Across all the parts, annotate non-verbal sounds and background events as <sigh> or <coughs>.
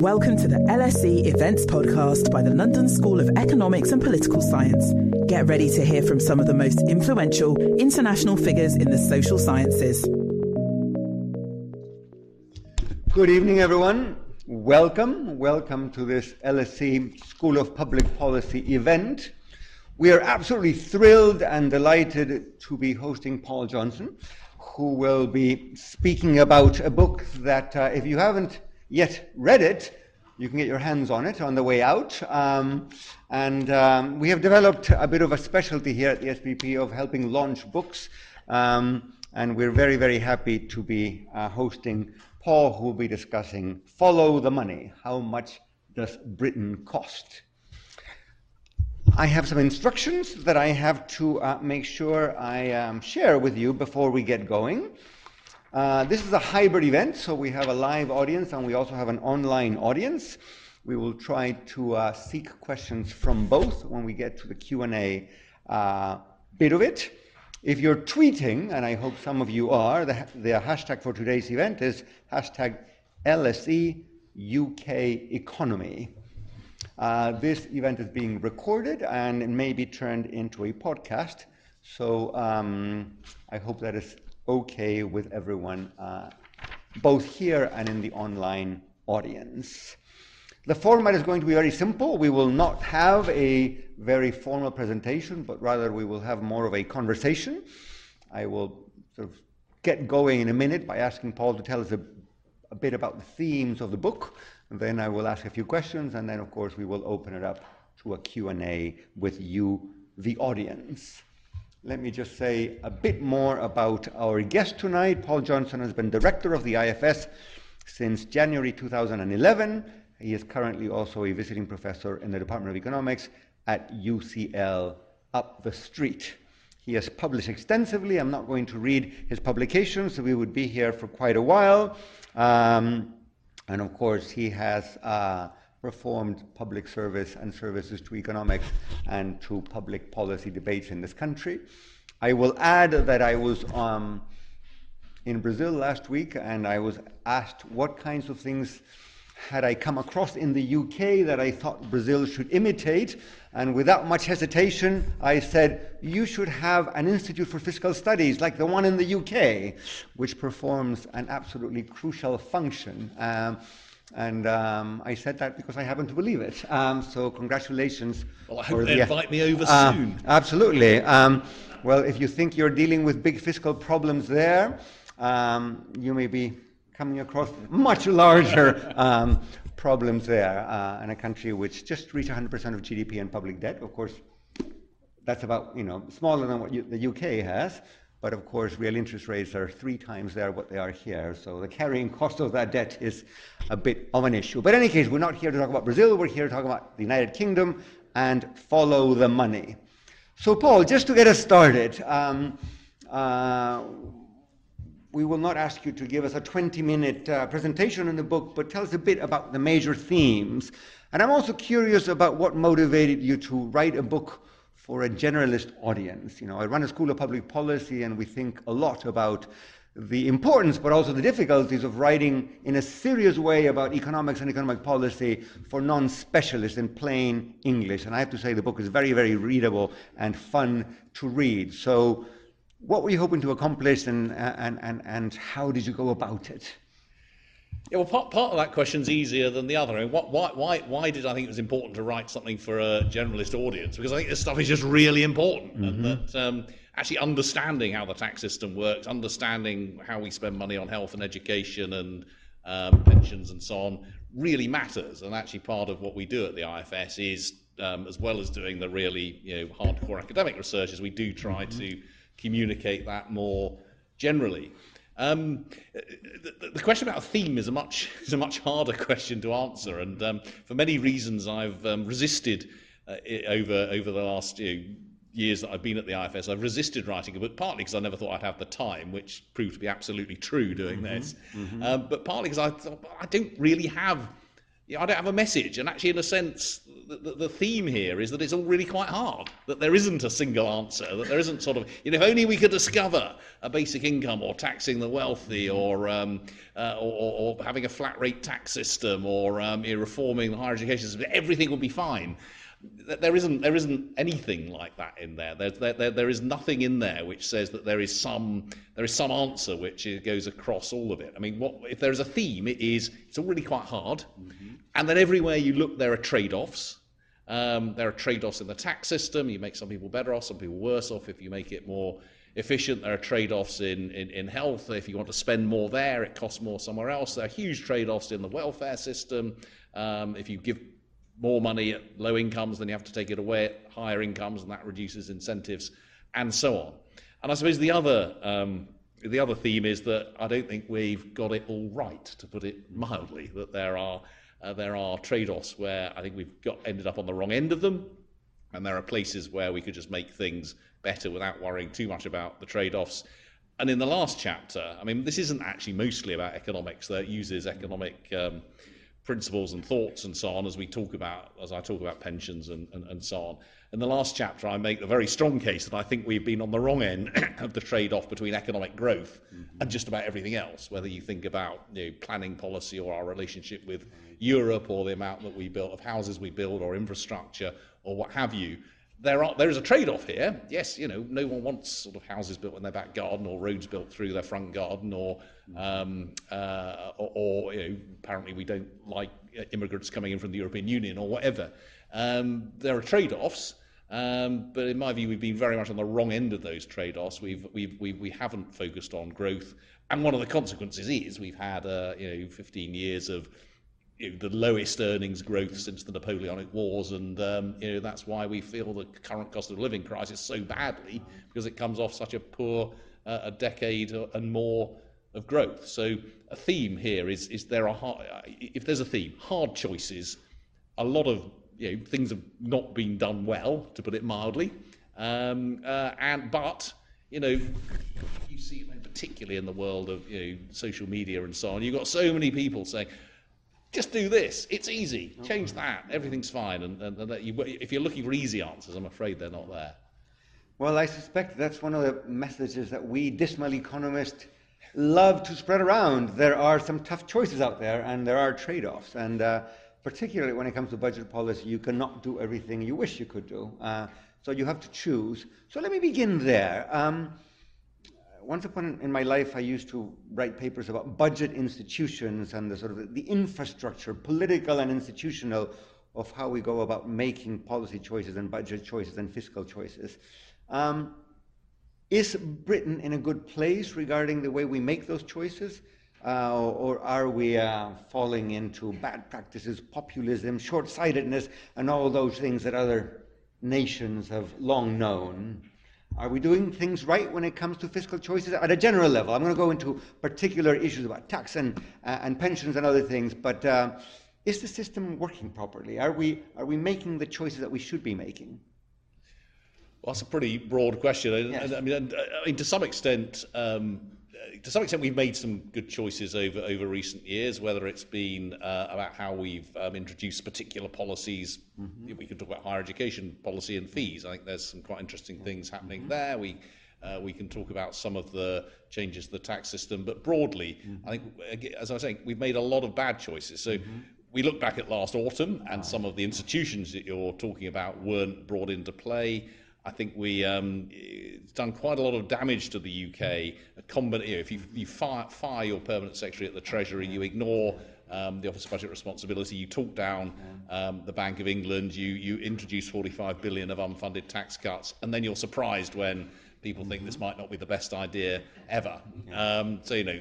Welcome to the LSE Events Podcast by the London School of Economics and Political Science. Get ready to hear from some of the most influential international figures in the social sciences. Good evening, everyone. Welcome. Welcome to this LSE School of Public Policy event. We are absolutely thrilled and delighted to be hosting Paul Johnson, who will be speaking about a book that, uh, if you haven't yet read it, you can get your hands on it on the way out. Um, and um, we have developed a bit of a specialty here at the SPP of helping launch books. Um, and we're very, very happy to be uh, hosting Paul, who will be discussing Follow the Money How Much Does Britain Cost? I have some instructions that I have to uh, make sure I um, share with you before we get going. Uh, this is a hybrid event, so we have a live audience and we also have an online audience. We will try to uh, seek questions from both when we get to the Q&A uh, bit of it. If you're tweeting, and I hope some of you are, the, the hashtag for today's event is hashtag LSE UK Economy. Uh, this event is being recorded and it may be turned into a podcast. So um, I hope that is okay with everyone, uh, both here and in the online audience. The format is going to be very simple. We will not have a very formal presentation, but rather we will have more of a conversation. I will sort of get going in a minute by asking Paul to tell us a, a bit about the themes of the book. And then I will ask a few questions, and then, of course, we will open it up to a Q&A with you, the audience. Let me just say a bit more about our guest tonight. Paul Johnson has been director of the IFS since January 2011. He is currently also a visiting professor in the Department of Economics at UCL up the street. He has published extensively. I'm not going to read his publications, so we would be here for quite a while. Um, and of course, he has uh, performed public service and services to economics and to public policy debates in this country. I will add that I was um, in Brazil last week and I was asked what kinds of things had I come across in the UK that I thought Brazil should imitate. And without much hesitation, I said, You should have an Institute for Fiscal Studies like the one in the UK, which performs an absolutely crucial function. Um, and um, I said that because I happen to believe it. Um, so congratulations. Well, I hope they the, invite me over uh, soon. Absolutely. Um, well, if you think you're dealing with big fiscal problems there, um, you may be coming across much larger um, problems there uh, in a country which just reached 100% of GDP in public debt. Of course, that's about, you know, smaller than what you, the UK has. But of course, real interest rates are three times there what they are here. So the carrying cost of that debt is a bit of an issue. But in any case, we're not here to talk about Brazil. We're here to talk about the United Kingdom and follow the money. So, Paul, just to get us started, um, uh, we will not ask you to give us a 20 minute uh, presentation on the book, but tell us a bit about the major themes. And I'm also curious about what motivated you to write a book for a generalist audience. You know, I run a school of public policy and we think a lot about the importance but also the difficulties of writing in a serious way about economics and economic policy for non-specialists in plain English. And I have to say the book is very, very readable and fun to read. So what were you hoping to accomplish and, and, and, and how did you go about it? Yeah, well, part, part of that question is easier than the other. I mean, what, why, why, why did I think it was important to write something for a generalist audience? Because I think this stuff is just really important, mm-hmm. and that um, actually understanding how the tax system works, understanding how we spend money on health and education and um, pensions and so on, really matters. And actually, part of what we do at the IFS is, um, as well as doing the really you know hardcore academic research, is we do try mm-hmm. to communicate that more generally. Um, the, the, question about a theme is a much <laughs> is a much harder <laughs> question to answer, and um, for many reasons, I've um, resisted uh, over over the last you know, years that I've been at the IFS. I've resisted writing a book, partly because I never thought I'd have the time, which proved to be absolutely true doing mm-hmm, this, mm-hmm. Um, but partly because I thought I don't really have yeah, I don't have a message. And actually, in a sense, the, the, the, theme here is that it's all really quite hard, that there isn't a single answer, that there isn't sort of, you know, if only we could discover a basic income or taxing the wealthy or, um, uh, or, or, having a flat rate tax system or um, you know, reforming the higher education system, everything would be fine there isn't there isn't anything like that in there. There, there. there is nothing in there which says that there is some there is some answer which goes across all of it. I mean, what if there is a theme? It is it's already quite hard, mm-hmm. and then everywhere you look, there are trade-offs. Um, there are trade-offs in the tax system. You make some people better off, some people worse off. If you make it more efficient, there are trade-offs in, in, in health. If you want to spend more there, it costs more somewhere else. There are huge trade-offs in the welfare system. Um, if you give more money at low incomes, then you have to take it away at higher incomes, and that reduces incentives, and so on. And I suppose the other um, the other theme is that I don't think we've got it all right, to put it mildly. That there are uh, there are trade-offs where I think we've got ended up on the wrong end of them, and there are places where we could just make things better without worrying too much about the trade-offs. And in the last chapter, I mean, this isn't actually mostly about economics. That uses economic um, principles and thoughts and so on as we talk about as I talk about pensions and, and, and so on. In the last chapter I make a very strong case that I think we've been on the wrong end <coughs> of the trade-off between economic growth mm-hmm. and just about everything else, whether you think about you know, planning policy or our relationship with Europe or the amount that we build of houses we build or infrastructure or what have you there are there is a trade-off here. Yes, you know, no one wants sort of houses built in their back garden or roads built through their front garden, or um, uh, or, or you know, apparently we don't like immigrants coming in from the European Union or whatever. Um, there are trade-offs. Um, but in my view, we've been very much on the wrong end of those trade-offs. We've, we've, we, we haven't focused on growth, and one of the consequences is we've had uh, you know 15 years of you know, the lowest earnings growth since the Napoleonic Wars, and um, you know that's why we feel the current cost of living crisis so badly because it comes off such a poor uh, a decade and more of growth. So a theme here is is there are hard, if there's a theme, hard choices. A lot of you know, things have not been done well, to put it mildly, um, uh, and but you know you see it particularly in the world of you know, social media and so on. You've got so many people saying just do this. It's easy. Change that. Everything's fine. And, and, and you, if you're looking for easy answers, I'm afraid they're not there. Well, I suspect that's one of the messages that we dismal economists love to spread around. There are some tough choices out there, and there are trade offs. And uh, particularly when it comes to budget policy, you cannot do everything you wish you could do. Uh, so you have to choose. So let me begin there. Um, once upon in my life, I used to write papers about budget institutions and the sort of the infrastructure, political and institutional, of how we go about making policy choices and budget choices and fiscal choices. Um, is Britain in a good place regarding the way we make those choices? Uh, or are we uh, falling into bad practices, populism, short sightedness, and all those things that other nations have long known? Are we doing things right when it comes to fiscal choices at a general level? I'm going to go into particular issues about tax and, uh, and pensions and other things, but uh, is the system working properly? Are we, are we making the choices that we should be making? Well, that's a pretty broad question. Yes. I, mean, I mean, to some extent, um, to some extent, we've made some good choices over, over recent years, whether it's been uh, about how we've um, introduced particular policies. Mm-hmm. We could talk about higher education policy and fees. I think there's some quite interesting things happening mm-hmm. there. We, uh, we can talk about some of the changes to the tax system, but broadly, mm-hmm. I think, as I was saying, we've made a lot of bad choices. So mm-hmm. we look back at last autumn, and some of the institutions that you're talking about weren't brought into play. I think we um, it's done quite a lot of damage to the UK. A combin- you know, if you, you fire, fire your permanent secretary at the Treasury, you ignore um, the Office of Budget Responsibility, you talk down um, the Bank of England, you, you introduce 45 billion of unfunded tax cuts, and then you're surprised when people think this might not be the best idea ever. Um, so you know,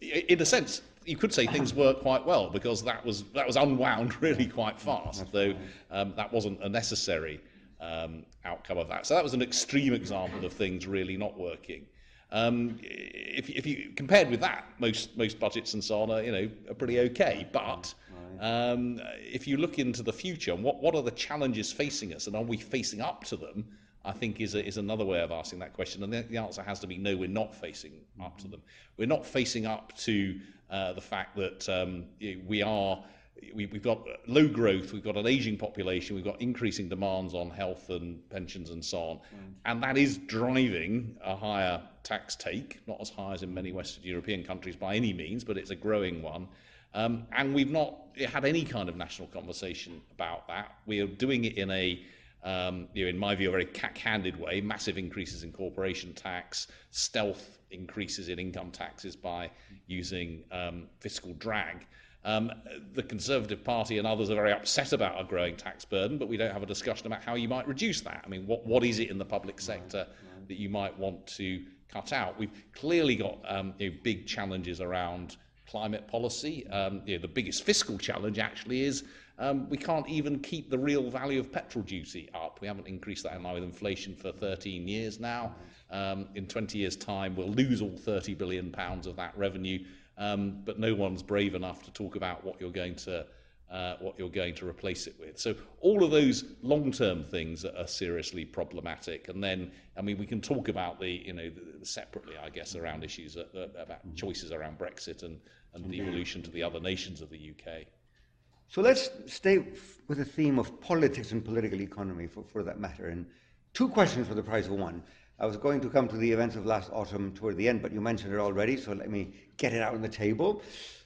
in a sense, you could say things work quite well because that was that was unwound <laughs> really quite fast, though um, that wasn't a necessary um, outcome of that. So that was an extreme example of things really not working. Um, if, if you compared with that, most most budgets and so on are you know are pretty okay. But um, if you look into the future, what what are the challenges facing us, and are we facing up to them? I think is a, is another way of asking that question, and the, the answer has to be no. We're not facing up to them. We're not facing up to uh, the fact that um, we are we, have got low growth, we've got an aging population, we've got increasing demands on health and pensions and so on. Mm. And that is driving a higher tax take, not as high as in many Western European countries by any means, but it's a growing one. Um, and we've not had any kind of national conversation about that. We are doing it in a, um, you know, in my view, a very cack-handed way, massive increases in corporation tax, stealth increases in income taxes by using um, fiscal drag. Um, the Conservative Party and others are very upset about a growing tax burden, but we don't have a discussion about how you might reduce that. I mean, what, what is it in the public sector that you might want to cut out? We've clearly got um, you know, big challenges around climate policy. Um, you know, the biggest fiscal challenge actually is um, we can't even keep the real value of petrol duty up. We haven't increased that in line with inflation for 13 years now. Um, in 20 years' time, we'll lose all 30 billion pounds of that revenue um, but no one's brave enough to talk about what you're going to uh, what you're going to replace it with. So all of those long-term things are seriously problematic. And then, I mean, we can talk about the, you know, the, the separately, I guess, around issues uh, uh about choices around Brexit and, and the evolution to the other nations of the UK. So let's stay with the theme of politics and political economy for, for that matter. And two questions for the price of one. I was going to come to the events of last autumn toward the end, but you mentioned it already, so let me get it out on the table.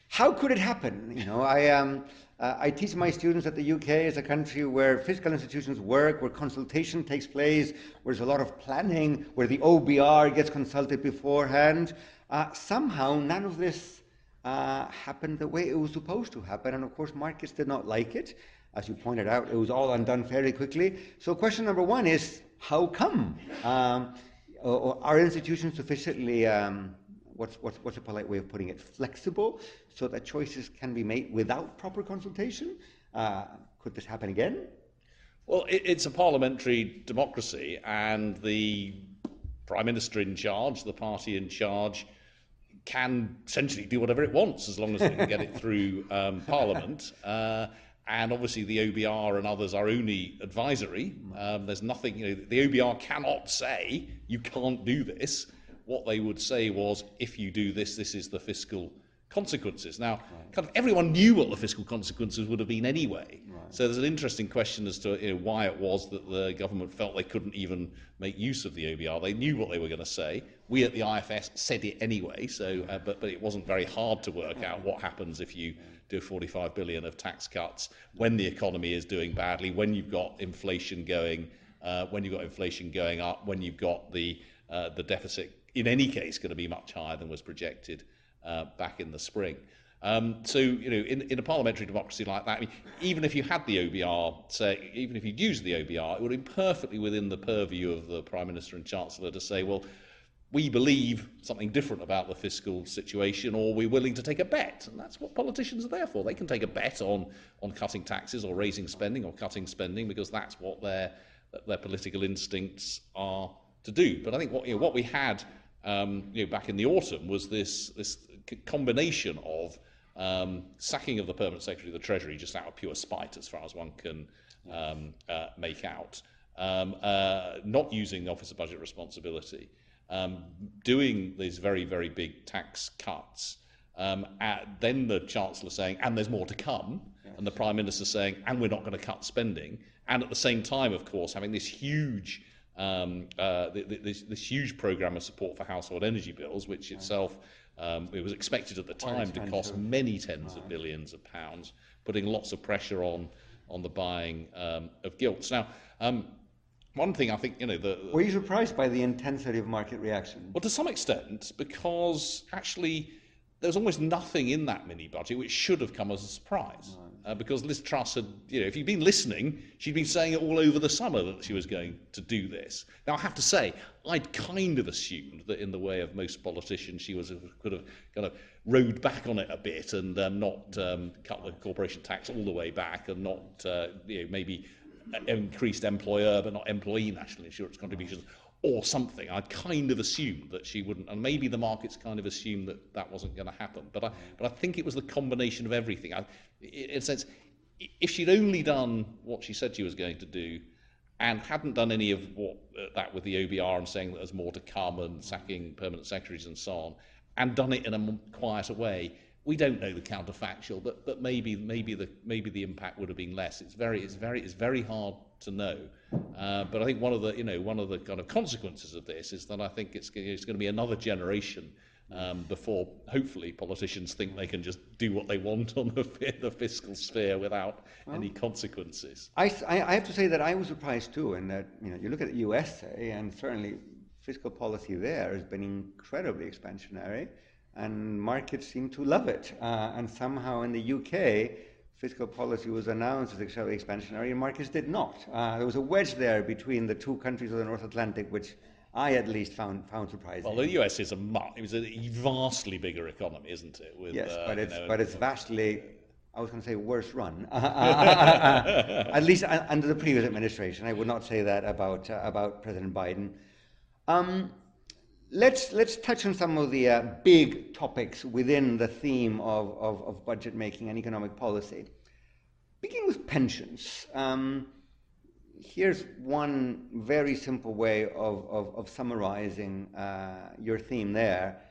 How could it happen? You know, I, um, uh, I teach my students that the UK is a country where fiscal institutions work, where consultation takes place, where there's a lot of planning, where the OBR gets consulted beforehand. Uh, somehow, none of this uh, happened the way it was supposed to happen, and of course, markets did not like it. As you pointed out, it was all undone fairly quickly. So, question number one is how come? Um, are institutions sufficiently, um, what's, what's, what's a polite way of putting it, flexible so that choices can be made without proper consultation? Uh, could this happen again? Well, it, it's a parliamentary democracy, and the prime minister in charge, the party in charge, can essentially do whatever it wants as long as it can get it through um, Parliament. Uh, and obviously the OBR and others are only advisory. Um, there's nothing, you know, the OBR cannot say you can't do this. What they would say was, if you do this, this is the fiscal consequences. Now, right. kind of everyone knew what the fiscal consequences would have been anyway. Right. So there's an interesting question as to you know, why it was that the government felt they couldn't even make use of the OBR. They knew what they were going to say. We at the IFS said it anyway, so uh, but but it wasn't very hard to work out what happens if you do 45 billion of tax cuts when the economy is doing badly, when you've got inflation going, uh, when you've got inflation going up, when you've got the uh, the deficit in any case going to be much higher than was projected uh, back in the spring. Um, so, you know, in, in a parliamentary democracy like that, I mean, even if you had the OBR, say, even if you'd used the OBR, it would be perfectly within the purview of the Prime Minister and Chancellor to say, well, we believe something different about the fiscal situation, or we're willing to take a bet. And that's what politicians are there for. They can take a bet on, on cutting taxes or raising spending or cutting spending because that's what their, their political instincts are to do. But I think what, you know, what we had um, you know, back in the autumn was this, this combination of um, sacking of the permanent secretary of the Treasury just out of pure spite, as far as one can um, uh, make out, um, uh, not using the Office of Budget Responsibility, um, doing these very, very big tax cuts, um, at, then the Chancellor saying, and there's more to come, yes. and the Prime Minister saying, and we're not going to cut spending, and at the same time, of course, having this huge um, uh, this, this, huge program of support for household energy bills, which itself um, it was expected at the time to cost many tens of billions of pounds, putting lots of pressure on on the buying um, of gilts. Now, um, one thing I think you know the, were you surprised by the intensity of market reaction? Well, to some extent, because actually there's almost nothing in that mini budget which should have come as a surprise. Right uh, because Liz Truss had, you know, if you'd been listening, she'd been saying it all over the summer that she was going to do this. Now, I have to say, I'd kind of assumed that in the way of most politicians, she was could have kind of rode back on it a bit and um, not um, cut the corporation tax all the way back and not, uh, you know, maybe increased employer but not employee national insurance contributions or something. I'd kind of assumed that she wouldn't, and maybe the markets kind of assumed that that wasn't going to happen. But I, but I think it was the combination of everything. I, in a sense, if she'd only done what she said she was going to do, and hadn't done any of what uh, that with the OBR and saying that there's more to come and sacking permanent secretaries and so on, and done it in a quieter way, we don't know the counterfactual, but but maybe maybe the maybe the impact would have been less. It's very it's very it's very hard to know. Uh, but I think one of the you know one of the kind of consequences of this is that I think it's it's going to be another generation um, before hopefully politicians think they can just do what they want on the, the fiscal sphere without well, any consequences. I, I have to say that I was surprised too, and that you know you look at the USA and certainly fiscal policy there has been incredibly expansionary and markets seem to love it. Uh, and somehow in the UK, fiscal policy was announced as extremely expansionary, and markets did not. Uh, there was a wedge there between the two countries of the North Atlantic, which I at least found found surprising. Well, the US is a it was a vastly bigger economy, isn't it? With, yes, uh, but it's know, but it's vastly. I was going to say worse run, <laughs> <laughs> at least under the previous administration. I would not say that about uh, about President Biden. Um, let's, let's touch on some of the uh, big topics within the theme of, of, of, budget making and economic policy. Beginning with pensions. Um, here's one very simple way of, of, of summarizing uh, your theme there.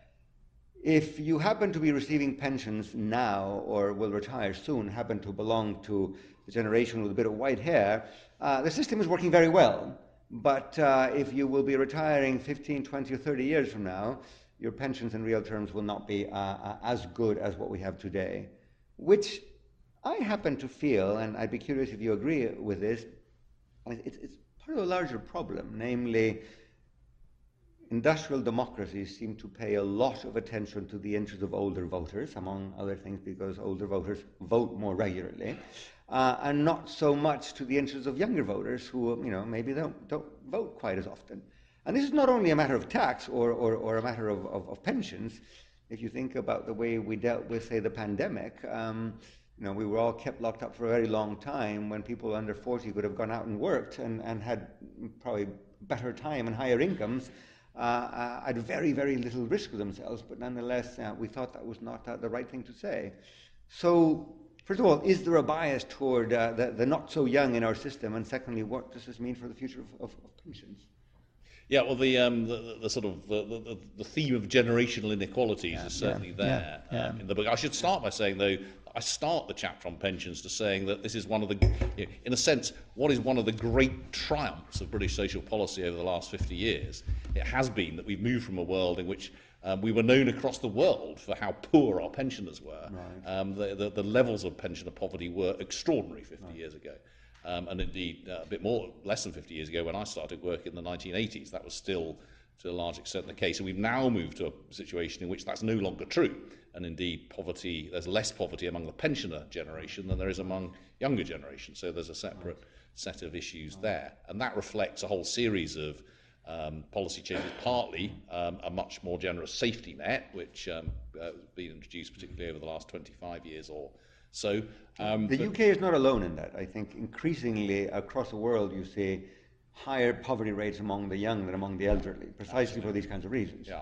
If you happen to be receiving pensions now or will retire soon, happen to belong to the generation with a bit of white hair, uh, the system is working very well. But uh, if you will be retiring 15, 20, or 30 years from now, your pensions in real terms will not be uh, uh, as good as what we have today. Which I happen to feel, and I'd be curious if you agree with this, it's, it's part of a larger problem, namely, industrial democracies seem to pay a lot of attention to the interests of older voters, among other things because older voters vote more regularly uh, and not so much to the interests of younger voters who, you know, maybe don't, don't vote quite as often. And this is not only a matter of tax or, or, or a matter of, of, of, pensions. If you think about the way we dealt with, say, the pandemic, um, you know, we were all kept locked up for a very long time when people under 40 could have gone out and worked and, and had probably better time and higher incomes uh, uh, at very, very little risk of themselves. But nonetheless, uh, we thought that was not uh, the right thing to say. So First of all, is there a bias toward uh, the, the, not so young in our system? And secondly, what does this mean for the future of, of, of pensions? Yeah, well, the, um, the, the, sort of the, the, theme of generational inequalities yeah, is certainly yeah, there yeah, um, in the book. I should start by saying, though, I start the chapter on pensions to saying that this is one of the, you know, in a sense, what is one of the great triumphs of British social policy over the last 50 years. It has been that we've moved from a world in which um, we were known across the world for how poor our pensioners were. Right. Um, the, the, the, levels of pensioner poverty were extraordinary 50 right. years ago. Um, and indeed, uh, a bit more, less than 50 years ago, when I started work in the 1980s, that was still to a large extent the case. And we've now moved to a situation in which that's no longer true. And indeed, poverty, there's less poverty among the pensioner generation than there is among younger generations. So there's a separate set of issues there. And that reflects a whole series of um, policy changes, partly um, a much more generous safety net, which um, uh, has been introduced particularly over the last 25 years or so. Um, the UK is not alone in that. I think increasingly across the world you see higher poverty rates among the young than among the elderly, precisely absolutely. for these kinds of reasons. Yeah.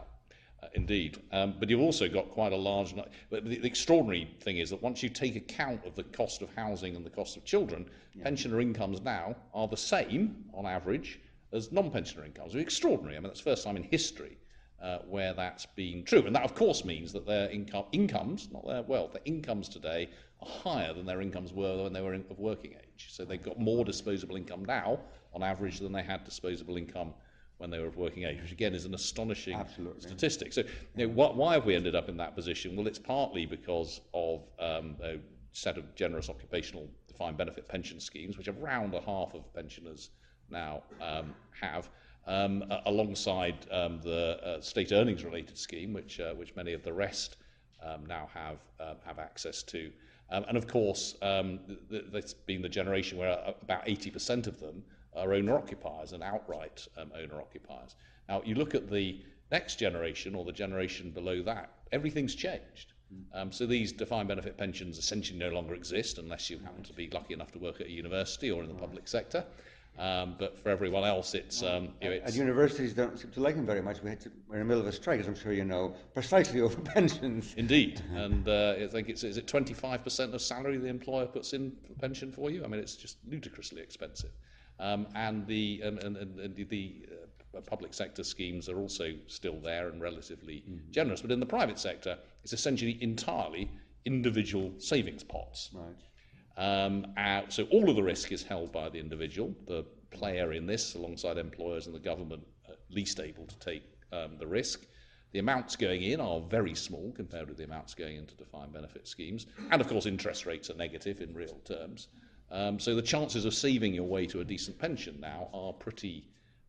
Uh, indeed. Um, but you've also got quite a large. But the, the, extraordinary thing is that once you take account of the cost of housing and the cost of children, yeah. pensioner incomes now are the same on average as non-pensioner incomes. It's extraordinary. I mean, that's the first time in history uh, where that's been true. And that, of course, means that their income, incomes, not their wealth, their incomes today are higher than their incomes were when they were in, of working age. So they've got more disposable income now, on average, than they had disposable income when they were of working age, which again is an astonishing Absolutely. statistic. So, you know, what, why have we ended up in that position? Well, it's partly because of um, a set of generous occupational defined benefit pension schemes, which around a half of pensioners now um, have, um, alongside um, the uh, state earnings related scheme, which, uh, which many of the rest um, now have, uh, have access to. Um, and of course, um, th- that's been the generation where uh, about 80% of them are owner occupiers and outright um, owner occupiers. Now, you look at the next generation or the generation below that, everything's changed. Um, so these defined benefit pensions essentially no longer exist unless you happen to be lucky enough to work at a university or in the public sector. Um, but for everyone else, it's, um, you know, it's... Universities don't seem to like them very much. We to, we're in the middle of a strike, as I'm sure you know, precisely <laughs> over pensions. Indeed, <laughs> and uh, I think it's is it 25% of salary the employer puts in for pension for you. I mean, it's just ludicrously expensive, um, and the and, and, and the uh, public sector schemes are also still there and relatively mm. generous. But in the private sector, it's essentially entirely individual savings pots. Right. Um, uh, so all of the risk is held by the individual, the player in this, alongside employers and the government, least able to take um, the risk. The amounts going in are very small compared with the amounts going into defined benefit schemes. And of course, interest rates are negative in real terms. Um, so the chances of saving your way to a decent pension now are pretty,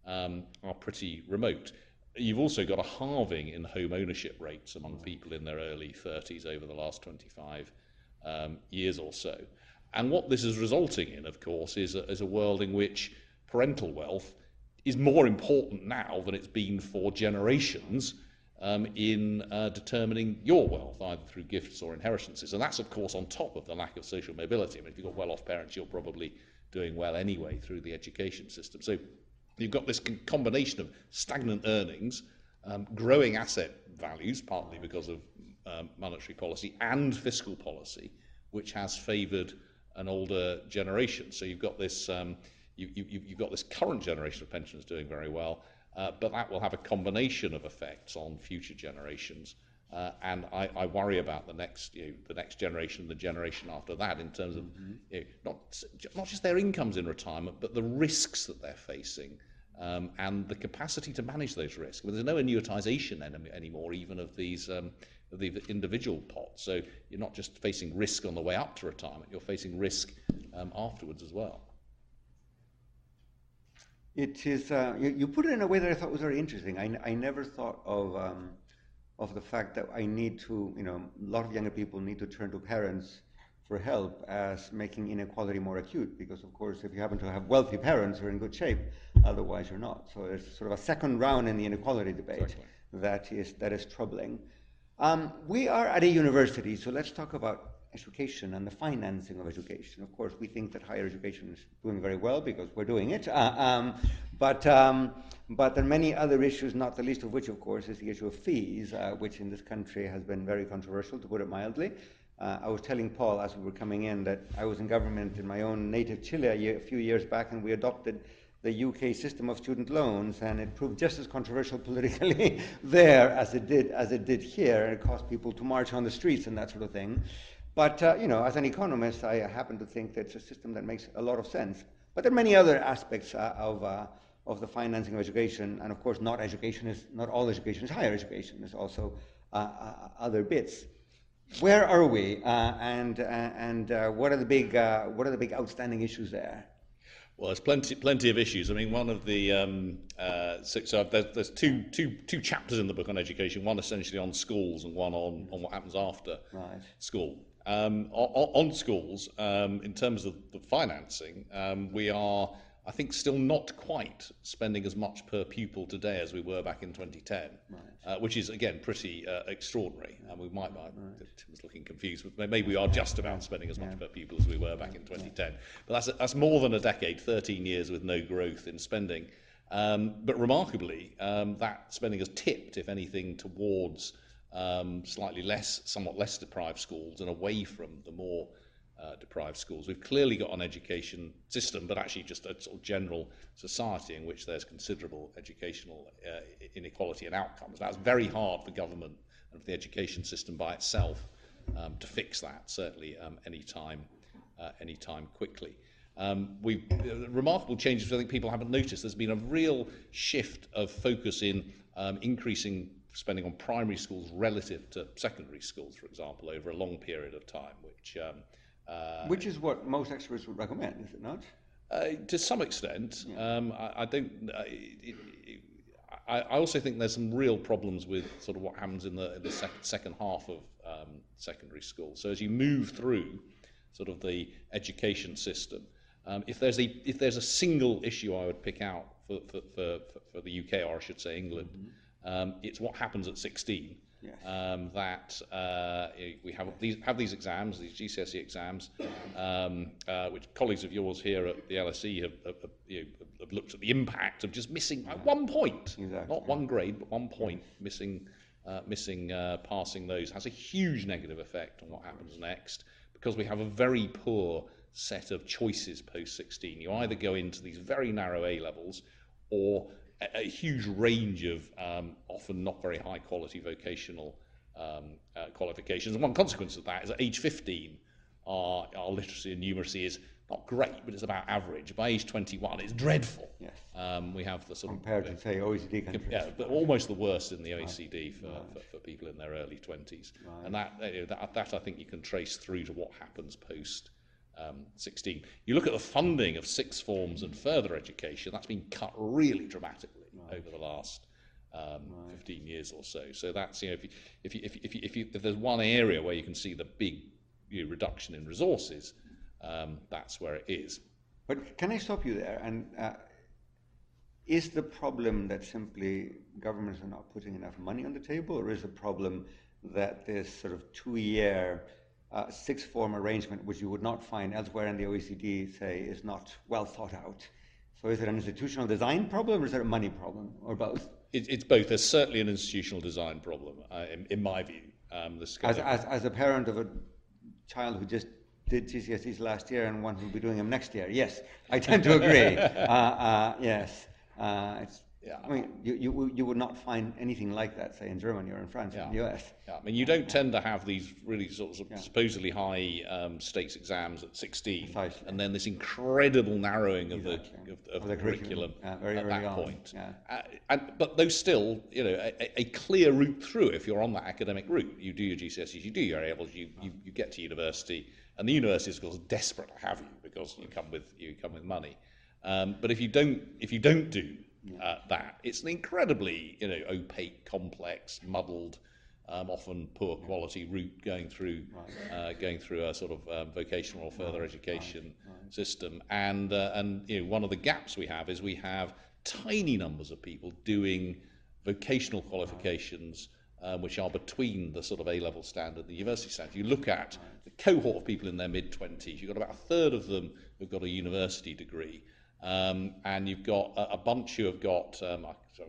um, are pretty remote. You've also got a halving in home ownership rates among people in their early 30s over the last 25 um, years or so. And what this is resulting in, of course, is a, is a world in which parental wealth is more important now than it's been for generations um, in uh, determining your wealth, either through gifts or inheritances. And that's, of course, on top of the lack of social mobility. I mean, if you've got well off parents, you're probably doing well anyway through the education system. So you've got this combination of stagnant earnings, um, growing asset values, partly because of um, monetary policy, and fiscal policy, which has favoured an older generation. So you've got this. Um, you, you, you've got this current generation of pensioners doing very well, uh, but that will have a combination of effects on future generations. Uh, and I, I, worry about the next, you know, the next generation, the generation after that, in terms of mm-hmm. you know, not not just their incomes in retirement, but the risks that they're facing, um, and the capacity to manage those risks. I mean, there's no annuitization any, anymore, even of these um, of the individual pots. So you're not just facing risk on the way up to retirement; you're facing risk um, afterwards as well. It is. Uh, you, you, put it in a way that I thought was very interesting. I, I never thought of um, of the fact that I need to, you know, a lot of younger people need to turn to parents for help as making inequality more acute. Because of course, if you happen to have wealthy parents, you're in good shape. Otherwise, you're not. So there's sort of a second round in the inequality debate exactly. that is that is troubling. Um, we are at a university, so let's talk about education and the financing of education. Of course, we think that higher education is doing very well because we're doing it. Uh, <laughs> um, but, um, but there are many other issues, not the least of which, of course, is the issue of fees, uh, which in this country has been very controversial, to put it mildly. Uh, I was telling Paul as we were coming in that I was in government in my own native Chile a, year, a few years back, and we adopted the UK system of student loans, and it proved just as controversial <laughs> politically there as it did as it did here. And it caused people to march on the streets and that sort of thing. But uh, you know, as an economist, I happen to think that it's a system that makes a lot of sense. But there are many other aspects uh, of uh, of the financing of education, and of course, not education is not all education is higher education. There's also uh, uh, other bits. Where are we, uh, and and what are the big what are the big outstanding issues there? Well, there's plenty, plenty of issues. I mean, one of the um, uh, so, so there's, there's two, two, two chapters in the book on education. One essentially on schools, and one on, on what happens after right. school. Um, on, on, schools, um, in terms of the financing, um, we are, I think, still not quite spending as much per pupil today as we were back in 2010, right. uh, which is, again, pretty uh, extraordinary. And we might, right. Was looking confused, but maybe we are just about spending as much yeah. per pupil as we were back in 2010. But that's, that's more than a decade, 13 years with no growth in spending. Um, but remarkably, um, that spending has tipped, if anything, towards um, slightly less, somewhat less deprived schools and away from the more uh, deprived schools. We've clearly got an education system, but actually just a sort of general society in which there's considerable educational uh, inequality and outcomes. That's very hard for government and for the education system by itself um, to fix that, certainly um, any time, uh, any time quickly. Um, we uh, remarkable changes I think people haven't noticed. There's been a real shift of focus in um, increasing spending on primary schools relative to secondary schools, for example, over a long period of time, which um, uh, which is what most experts would recommend, is it not? Uh, to some extent, yeah. um, I, I, don't. Uh, it, it, I, I, also think there's some real problems with sort of what happens in the, in the sec- second half of um, secondary school. So as you move through sort of the education system, um, if there's a if there's a single issue I would pick out for for, for, for the UK or I should say England. Mm-hmm um, it's what happens at 16. Yes. Um, that uh, we have these have these exams, these GCSE exams, um, uh, which colleagues of yours here at the LSE have, have, you know, have looked at the impact of just missing yeah. one point, exactly. not one grade, but one point missing, uh, missing uh, passing those has a huge negative effect on what happens next because we have a very poor set of choices post 16. You either go into these very narrow A levels or a, a huge range of um, often not very high quality vocational um, uh, qualifications. And one consequence of that is at age 15, our, our literacy and numeracy is not great, but it's about average. By age 21, it's dreadful. Yes. Um, we have the sort of Compared of to, say, OECD countries. yeah, but almost the worst in the OECD for, for, for people in their early 20s. And that, you know, that, that I think you can trace through to what happens post um, 16. You look at the funding of sixth forms and further education, that's been cut really dramatically over the last um, 15 years or so. So that's, you know, if, you, if, you, if, you, if, you, if, you, if there's one area where you can see the big you know, reduction in resources, um, that's where it is. But can I stop you there? And uh, is the problem that simply governments are not putting enough money on the table, or is the problem that this sort of two-year uh, sixth-form arrangement, which you would not find elsewhere in the OECD, say, is not well thought out? So is it an institutional design problem, or is it a money problem, or both? It, it's both. There's certainly an institutional design problem, uh, in, in, my view. Um, as, as, as a parent of a child who just did GCSEs last year and one who'll be doing them next year. Yes, I tend to agree. <laughs> uh, uh, yes, uh, yeah. I mean, you, you, you would not find anything like that, say, in Germany or in France yeah. or in the US. Yeah, I mean, you don't tend to have these really sort of yeah. supposedly high um, stakes exams at 16, Precisely. and then this incredible narrowing of exactly. the, of, of, of the, curriculum, curriculum at that on. point. Uh, and, but there's still, you know, a, a, clear route through if you're on that academic route. You do your GCSEs, you do your A levels, you, you, you get to university, and the university is, of course, desperate to have you because you come with you come with money. Um, but if you don't if you don't do uh, that, it's an incredibly you know opaque, complex, muddled, um, often poor quality route going through uh, going through a sort of um, vocational or further education system. And uh, and you know one of the gaps we have is we have tiny numbers of people doing vocational qualifications um, which are between the sort of A-level standard and the university standard. You look at the cohort of people in their mid-20s, you've got about a third of them who've got a university degree, um, and you've got a, a, bunch who have got, um,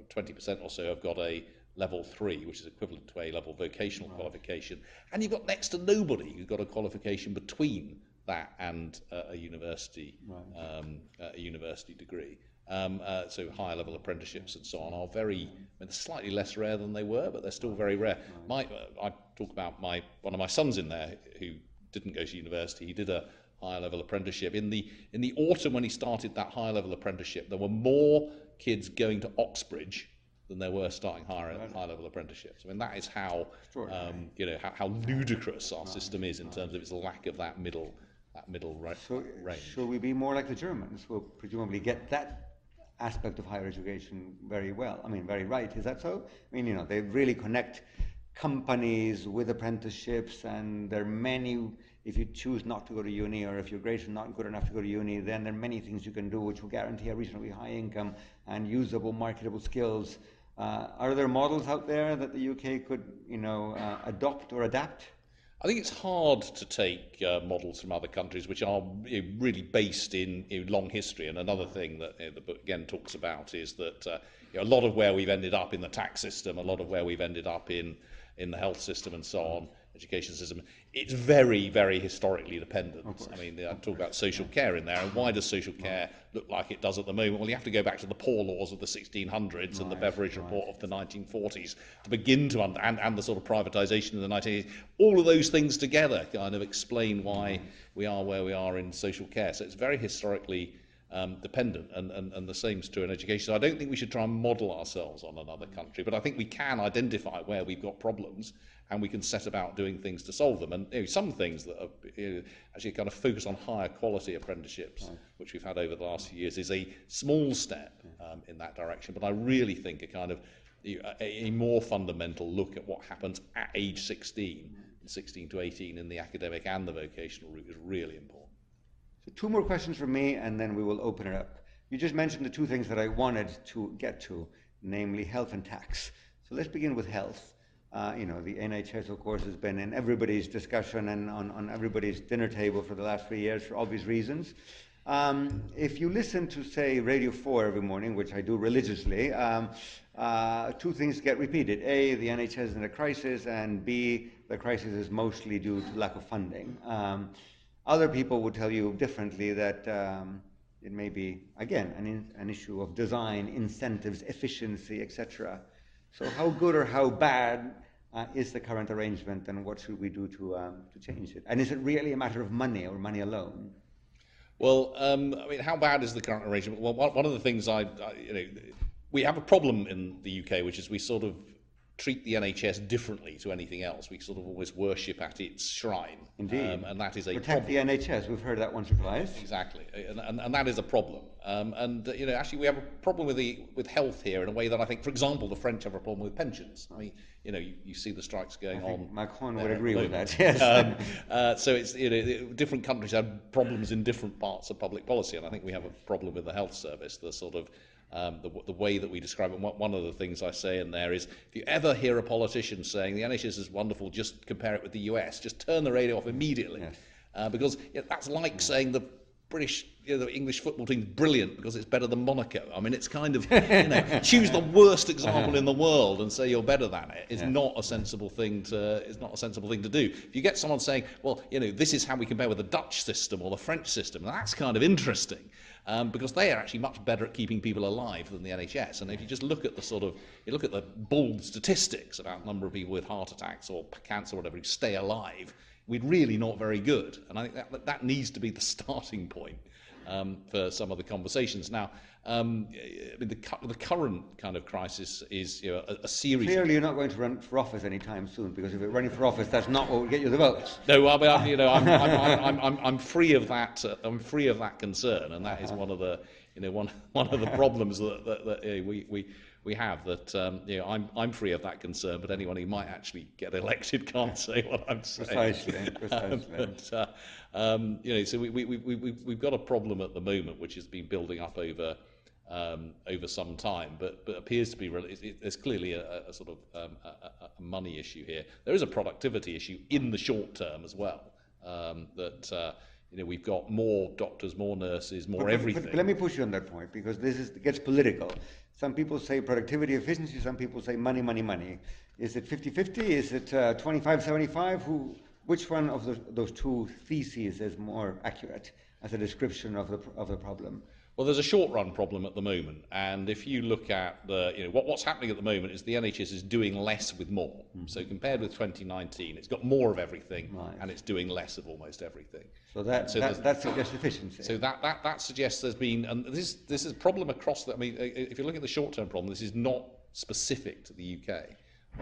20% or so have got a level three, which is equivalent to a level vocational right. qualification, and you've got next to nobody who's got a qualification between that and uh, a university right. um, a university degree um, uh, so higher level apprenticeships and so on, are very, I mean, they're slightly less rare than they were, but they're still very rare. My, uh, I talk about my one of my sons in there who didn't go to university. He did a higher level apprenticeship. In the in the autumn when he started that higher level apprenticeship, there were more kids going to Oxbridge than there were starting higher high level apprenticeships. I mean, that is how um, you know how, how ludicrous our system is in terms of its lack of that middle that middle ra- so, range. Should we be more like the Germans? We'll presumably get that aspect of higher education very well. I mean, very right. Is that so? I mean, you know, they really connect companies with apprenticeships, and there are many. If you choose not to go to uni, or if your grades are not good enough to go to uni, then there are many things you can do which will guarantee a reasonably high income and usable, marketable skills. Uh, are there models out there that the UK could, you know, uh, adopt or adapt? I think it's hard to take uh, models from other countries which are you know, really based in you know, long history. And another thing that you know, the book again talks about is that uh, a lot of where we've ended up in the tax system, a lot of where we've ended up in in the health system and so on, education system, it's very, very historically dependent. I mean, I talk about social care in there, and why does social care look like it does at the moment? Well, you have to go back to the poor laws of the 1600s right, and the Beveridge right. Report of the 1940s to begin to, and, and the sort of privatisation in the 1980s. All of those things together kind of explain why we are where we are in social care. So it's very historically um, dependent, and, and, and the same is true in education. So I don't think we should try and model ourselves on another country, but I think we can identify where we've got problems and we can set about doing things to solve them. And you know, some things that are you know, actually kind of focus on higher quality apprenticeships, right. which we've had over the last few years, is a small step um, in that direction. But I really think a kind of a, a more fundamental look at what happens at age 16, 16 to 18 in the academic and the vocational route is really important. So two more questions from me, and then we will open it up. You just mentioned the two things that I wanted to get to, namely health and tax. So let's begin with health. Uh, you know, the NHS, of course, has been in everybody's discussion and on, on everybody's dinner table for the last three years for obvious reasons. Um, if you listen to, say, Radio 4 every morning, which I do religiously, um, uh, two things get repeated. A, the NHS is in a crisis, and B, the crisis is mostly due to lack of funding. Um, other people would tell you differently that um, it may be, again, an, in, an issue of design, incentives, efficiency, etc. So, how good or how bad uh, is the current arrangement and what should we do to, um, to change it? And is it really a matter of money or money alone? Well, um, I mean, how bad is the current arrangement? Well, one, of the things I, I, you know, we have a problem in the UK, which is we sort of treat the NHS differently to anything else. We sort of always worship at its shrine. Indeed. Um, and that is a Protect problem. the NHS. We've heard that once or twice. Exactly, and, and, and that is a problem. Um, and uh, you know, actually, we have a problem with the with health here in a way that I think, for example, the French have a problem with pensions. I mean, you know, you, you see the strikes going on. Macron would agree with that. Yes. Um, uh, so it's you know, different countries have problems in different parts of public policy, and I think we have a problem with the health service. The sort of um, the, the way that we describe it. One one of the things I say in there is, if you ever hear a politician saying the NHS is wonderful, just compare it with the US. Just turn the radio off immediately, Yes. uh, because yeah, that's like saying the British, you know, the English football team's brilliant because it's better than Monaco. I mean, it's kind of, you know, <laughs> choose the worst example in the world and say you're better than it. It's Yeah. not a sensible thing to. It's not a sensible thing to do. If you get someone saying, well, you know, this is how we compare with the Dutch system or the French system, that's kind of interesting. Um, because they are actually much better at keeping people alive than the NHS. And if you just look at the sort of, you look at the bald statistics about number of people with heart attacks or cancer or whatever who stay alive, we're really not very good. And I think that, that needs to be the <laughs> starting point um, for some of the conversations. Now, um, I mean, the, the current kind of crisis is you know, a, a series. Clearly, you're not going to run for office anytime soon because if you're running for office, that's not what will get you the votes. No, I mean, I'm, you know, I'm, I'm, I'm, I'm, I'm, free of that. Uh, I'm free of that concern, and that is one of the, you know, one, one of the <laughs> problems that, that, that uh, we, we, we have. That um, you know, I'm, I'm free of that concern, but anyone who might actually get elected can't say <laughs> what I'm saying. Precisely, <laughs> precisely. but, uh, um, you know, so we, we, we, we, we've got a problem at the moment which has been building up over um, over some time, but but appears to be it, there's clearly a, a sort of um, a, a- money issue here. There is a productivity issue in the short term as well. Um, that uh, you know we've got more doctors, more nurses, more But- but- everything. But, let me push you on that point because this is gets political. Some people say productivity, efficiency. Some people say money, money, money. Is it 50-50? Is it uh, 25-75? Who? Which one of those, those two theses is more accurate as a description of the of the problem? Well, there's a short run problem at the moment, and if you look at the, you know, what, what's happening at the moment is the NHS is doing less with more. So compared with 2019, it's got more of everything. Right. and it's doing less of almost everything. So that So that, that suggests efficiency. So that, that, that suggests there's been, and this, this is a problem across the, I mean, if you look at the short-term problem, this is not specific to the UK.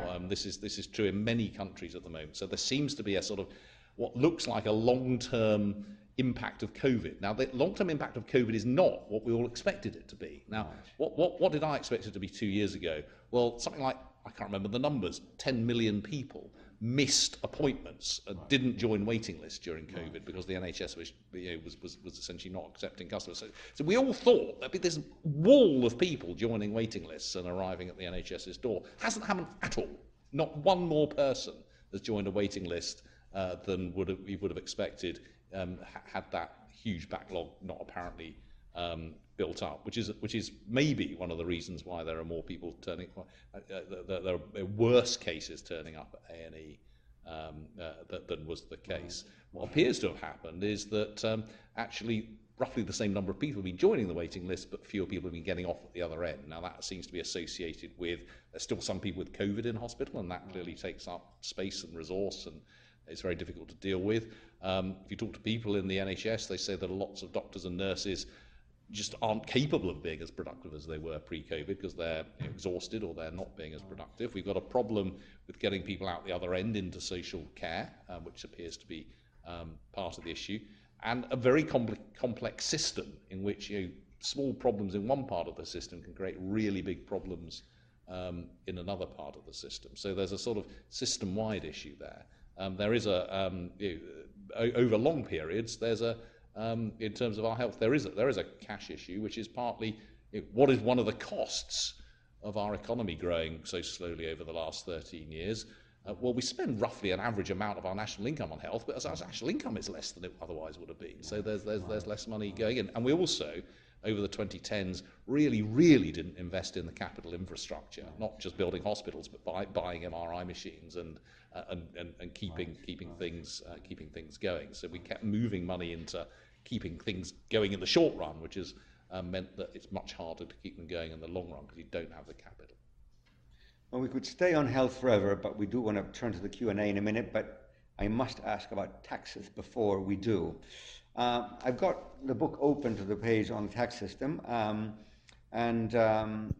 Um, this, is, this is true in many countries at the moment. So there seems to be a sort of, what looks like a long-term impact of COVID. Now, the long-term impact of COVID is not what we all expected it to be. Now, what, what, what did I expect it to be two years ago? Well, something like, I can't remember the numbers, 10 million people missed appointments and didn't join waiting lists during COVID because the NHS was, you know, was, was, was essentially not accepting customers. So, so we all thought there'd be this wall of people joining waiting lists and arriving at the NHS's door. Hasn't happened at all. Not one more person has joined a waiting list uh, than would have, we would have expected um, ha- had that huge backlog not apparently um, built up, which is which is maybe one of the reasons why there are more people turning. Uh, uh, there, there are worse cases turning up at A and E um, uh, than, than was the case. What appears to have happened is that um, actually roughly the same number of people have been joining the waiting list, but fewer people have been getting off at the other end. Now that seems to be associated with there's still some people with COVID in hospital, and that clearly takes up space and resource and it's very difficult to deal with. Um, if you talk to people in the NHS, they say that lots of doctors and nurses just aren't capable of being as productive as they were pre-COVID because they're exhausted or they're not being as productive. We've got a problem with getting people out the other end into social care, um, which appears to be um, part of the issue, and a very complex, complex system in which you know, small problems in one part of the system can create really big problems um, in another part of the system. So there's a sort of system-wide issue there. Um, there is a um, over long periods. There's a um, in terms of our health, there is a, there is a cash issue, which is partly what is one of the costs of our economy growing so slowly over the last 13 years. Uh, well, we spend roughly an average amount of our national income on health, but our national income is less than it otherwise would have been. So there's there's there's less money going in, and we also over the 2010s really, really didn't invest in the capital infrastructure, not just building hospitals, but buy, buying MRI machines and, and, and, and keeping, keeping, things, uh, keeping things going. So we kept moving money into keeping things going in the short run, which has uh, meant that it's much harder to keep them going in the long run because you don't have the capital. Well, we could stay on health forever, but we do want to turn to the Q&A in a minute, but I must ask about taxes before we do. Uh, I've got the book open to the page on the tax system, um, and um,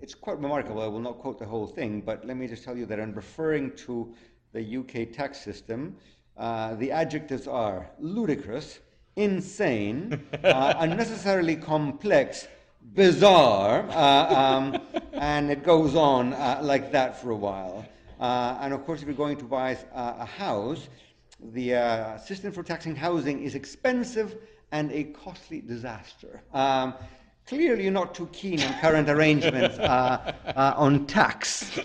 it's quite remarkable. I will not quote the whole thing, but let me just tell you that in referring to the UK tax system, uh, the adjectives are ludicrous, insane, uh, <laughs> unnecessarily complex, bizarre, uh, um, and it goes on uh, like that for a while. Uh, and of course, if you're going to buy a house, the uh, system for taxing housing is expensive and a costly disaster. Um, clearly, not too keen on current arrangements uh, uh, on tax.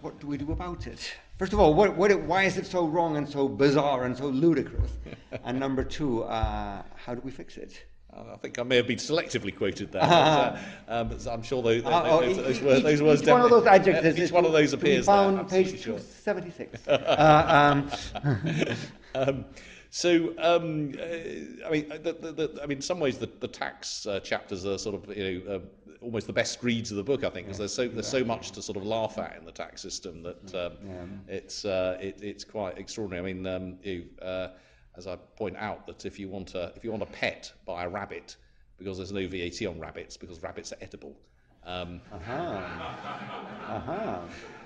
What do we do about it? First of all, what, what, why is it so wrong and so bizarre and so ludicrous? And number two, uh, how do we fix it? I think I may have been selectively quoted there. <laughs> but, uh, um, I'm sure those, those, oh, those, those, words, those words. Each one of those adjectives. Each one of those appears found there. Page sure. 76. <laughs> uh, um, <laughs> um, so, um, uh, I mean, the, the, the, I mean, in some ways, the, the tax uh, chapters are sort of, you know, uh, almost the best reads of the book, I think, because yeah, there's so there's so much to sort of laugh at in the tax system that um, yeah. it's uh, it, it's quite extraordinary. I mean, um, you, uh, as I point out, that if you want a if you want a pet, buy a rabbit because there's no VAT on rabbits because rabbits are edible. Um, uh-huh. <laughs> Uh-huh.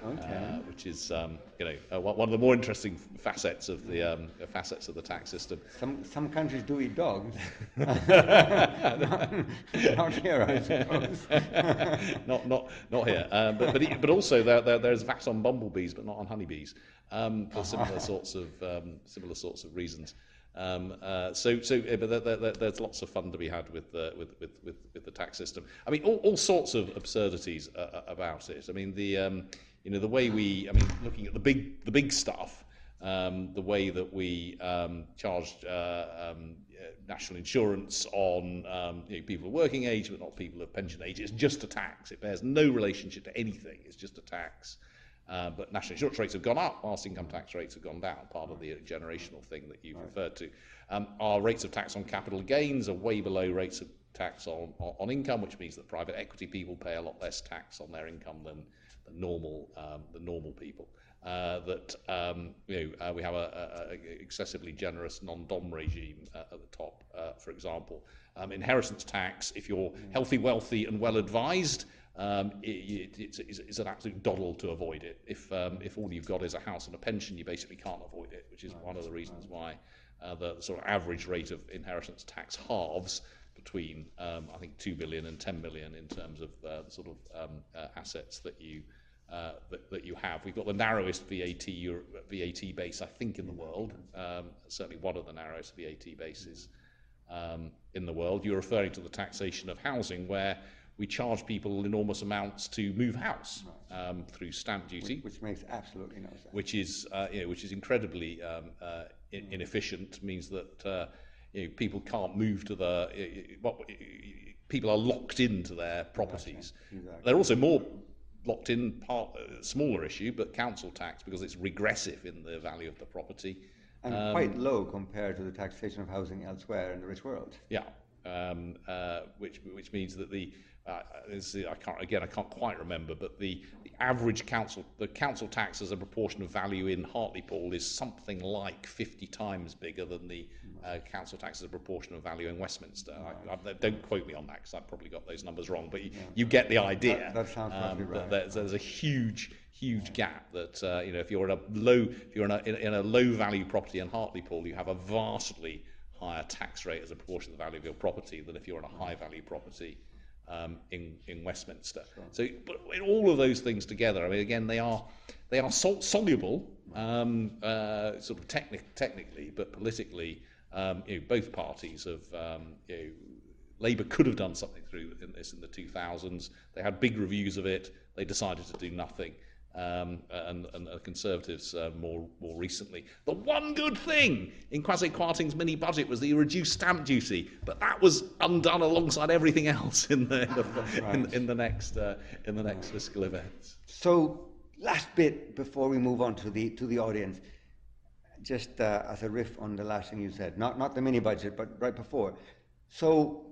Okay. Uh, which is, um, you know, uh, one of the more interesting facets of the um, facets of the tax system. Some some countries do eat dogs. not, <laughs> <laughs> not, here, I suppose. not not not here. Uh, but but, but also there, there, there's VAT on bumblebees, but not on honeybees, um, for similar sorts of um, similar sorts of reasons. Um, uh, so, so but there, there, there's lots of fun to be had with, uh, with, with, with, with, the tax system. I mean, all, all sorts of absurdities uh, uh about it. I mean, the, um, you know, the way we, I mean, looking at the big, the big stuff, um, the way that we um, charged uh, um, national insurance on um, you know, people of working age, but not people of pension age. It's just a tax. It bears no relationship to anything. It's just a tax. Uh, but national insurance rates have gone up whilst income tax rates have gone down, part of the generational thing that you've right. referred to. Um, our rates of tax on capital gains are way below rates of tax on, on, income, which means that private equity people pay a lot less tax on their income than the normal, um, the normal people. Uh, that um, you know, uh, we have a, a, a excessively generous non-dom regime uh, at the top, uh, for example. Um, inheritance tax, if you're healthy, wealthy, and well advised, um, it, it, it's, it's, an absolute doddle to avoid it. If, um, if all you've got is a house and a pension, you basically can't avoid it, which is right. one of the reasons why uh, the, the, sort of average rate of inheritance tax halves between, um, I think, 2 billion and 10 million in terms of uh, the sort of um, uh, assets that you, uh, that, that, you have. We've got the narrowest VAT, Euro, VAT base, I think, in the world, um, certainly one of the narrowest VAT bases um, in the world. You're referring to the taxation of housing, where we charge people enormous amounts to move house um, through stamp duty, which, which, makes absolutely no sense. Which is, uh, you know, which is incredibly um, uh, in- inefficient. Means that uh, you know, people can't move to the people are locked into their properties. Exactly. They're also more locked in part uh, smaller issue, but council tax because it's regressive in the value of the property. And um, quite low compared to the taxation of housing elsewhere in the rich world. Yeah, um, uh, which which means that the uh, I can't again I can't quite remember, but the, the average council the council tax as a proportion of value in Hartlepool is something like 50 times bigger than the uh, council tax as a proportion of value in Westminster. I, I, don't quote me on that because I've probably got those numbers wrong, but you, yeah. you get the idea. That, that sounds um, right. There's, there's, a huge huge gap that uh, you know if you're in a low if you're in a, in, in a low value property in Hartlepool, you have a vastly higher tax rate as a proportion of the value of your property than if you're in a high value property um, in, in Westminster. Sure. So, but all of those things together, I mean, again, they are they are sol- soluble, um, uh, sort of technic- technically, but politically, um, you know, both parties have. Um, you know, Labour could have done something through in this in the 2000s. They had big reviews of it. They decided to do nothing um, and, and the Conservatives uh, more, more recently. The one good thing in Kwasi Kwarteng's mini budget was that he reduced stamp duty, but that was undone alongside everything else in the, in, the, <laughs> right. in, in, the next, uh, in the next fiscal events. So, last bit before we move on to the, to the audience, just uh, as a riff on the last thing you said, not, not the mini budget, but right before. So,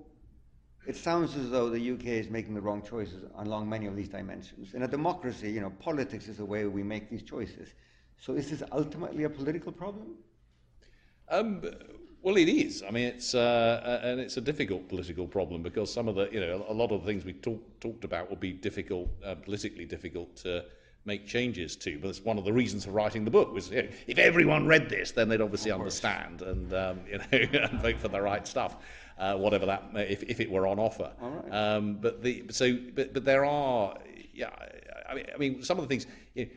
it sounds as though the UK is making the wrong choices along many of these dimensions. In a democracy, you know, politics is the way we make these choices. So is this ultimately a political problem? Um, well, it is. I mean, it's uh, and it's a difficult political problem because some of the, you know, a lot of the things we talk, talked about will be difficult, uh, politically difficult to make changes to. But it's one of the reasons for writing the book was you know, if everyone read this, then they'd obviously understand and um, you know <laughs> and vote for the right stuff, uh, whatever that if, if it were on offer. Um, but the so but but there are yeah I mean I mean some of the things. You know,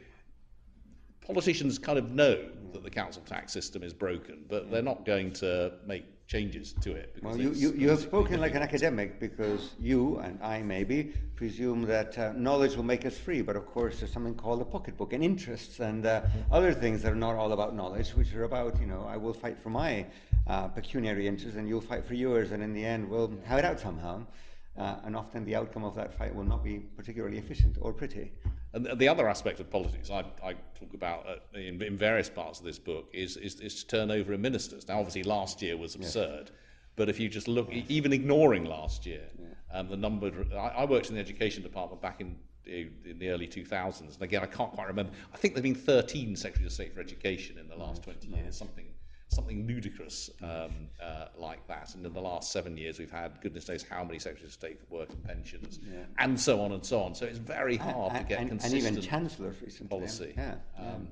politicians kind of know that the council tax system is broken, but they're not going to make changes to it. Well, you, you, you have spoken like an academic because you and I maybe presume that uh, knowledge will make us free, but of course there's something called a pocketbook and interests and uh, other things that are not all about knowledge, which are about, you know, I will fight for my uh, pecuniary interests and you'll fight for yours, and in the end we'll have it out somehow. Uh, and often the outcome of that fight will not be particularly efficient or pretty. And the other aspect of politics I, I talk about uh, in, in, various parts of this book is, is, is turnover in ministers. Now, obviously, last year was absurd, yes. but if you just look, even ignoring last year, yeah. um, the number. I, I, worked in the education department back in in the early 2000s, and again, I can't quite remember. I think there've been 13 secretaries of state for education in the last 20 years, something something ludicrous um, uh, like that. And in the last seven years, we've had goodness knows how many secretaries of state for work and pensions, yeah. and so on and so on. So it's very hard and, to get and, consistent and even chancellors recently. policy. Yeah. Um,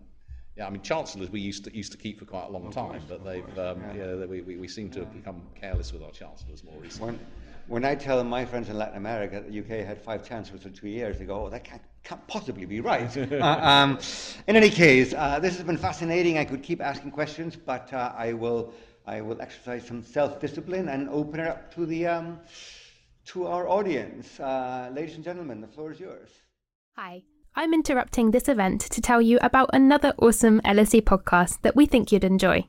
yeah, I mean, chancellors we used to used to keep for quite a long of time, course, but they've um, yeah. yeah. we, we, we seem to have become careless with our chancellors more recently. When, when I tell my friends in Latin America that the UK had five chancellors for two years, they go, "Oh, that can't can't possibly be right. <laughs> uh, um, in any case, uh, this has been fascinating. I could keep asking questions, but uh, I will I will exercise some self-discipline and open it up to the um, to our audience. Uh, ladies and gentlemen, the floor is yours. Hi. I'm interrupting this event to tell you about another awesome LSE podcast that we think you'd enjoy.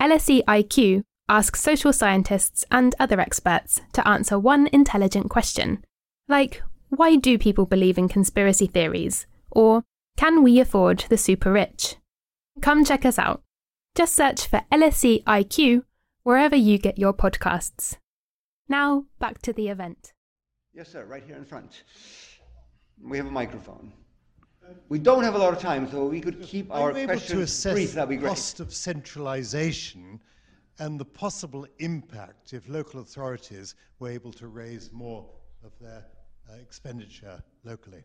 LSE IQ asks social scientists and other experts to answer one intelligent question, like why do people believe in conspiracy theories? Or can we afford the super rich? Come check us out. Just search for LSE IQ wherever you get your podcasts. Now, back to the event. Yes, sir, right here in front. We have a microphone. We don't have a lot of time, so we could keep our able questions to assess brief. That'd be great. cost of centralisation and the possible impact if local authorities were able to raise more of their uh, expenditure locally?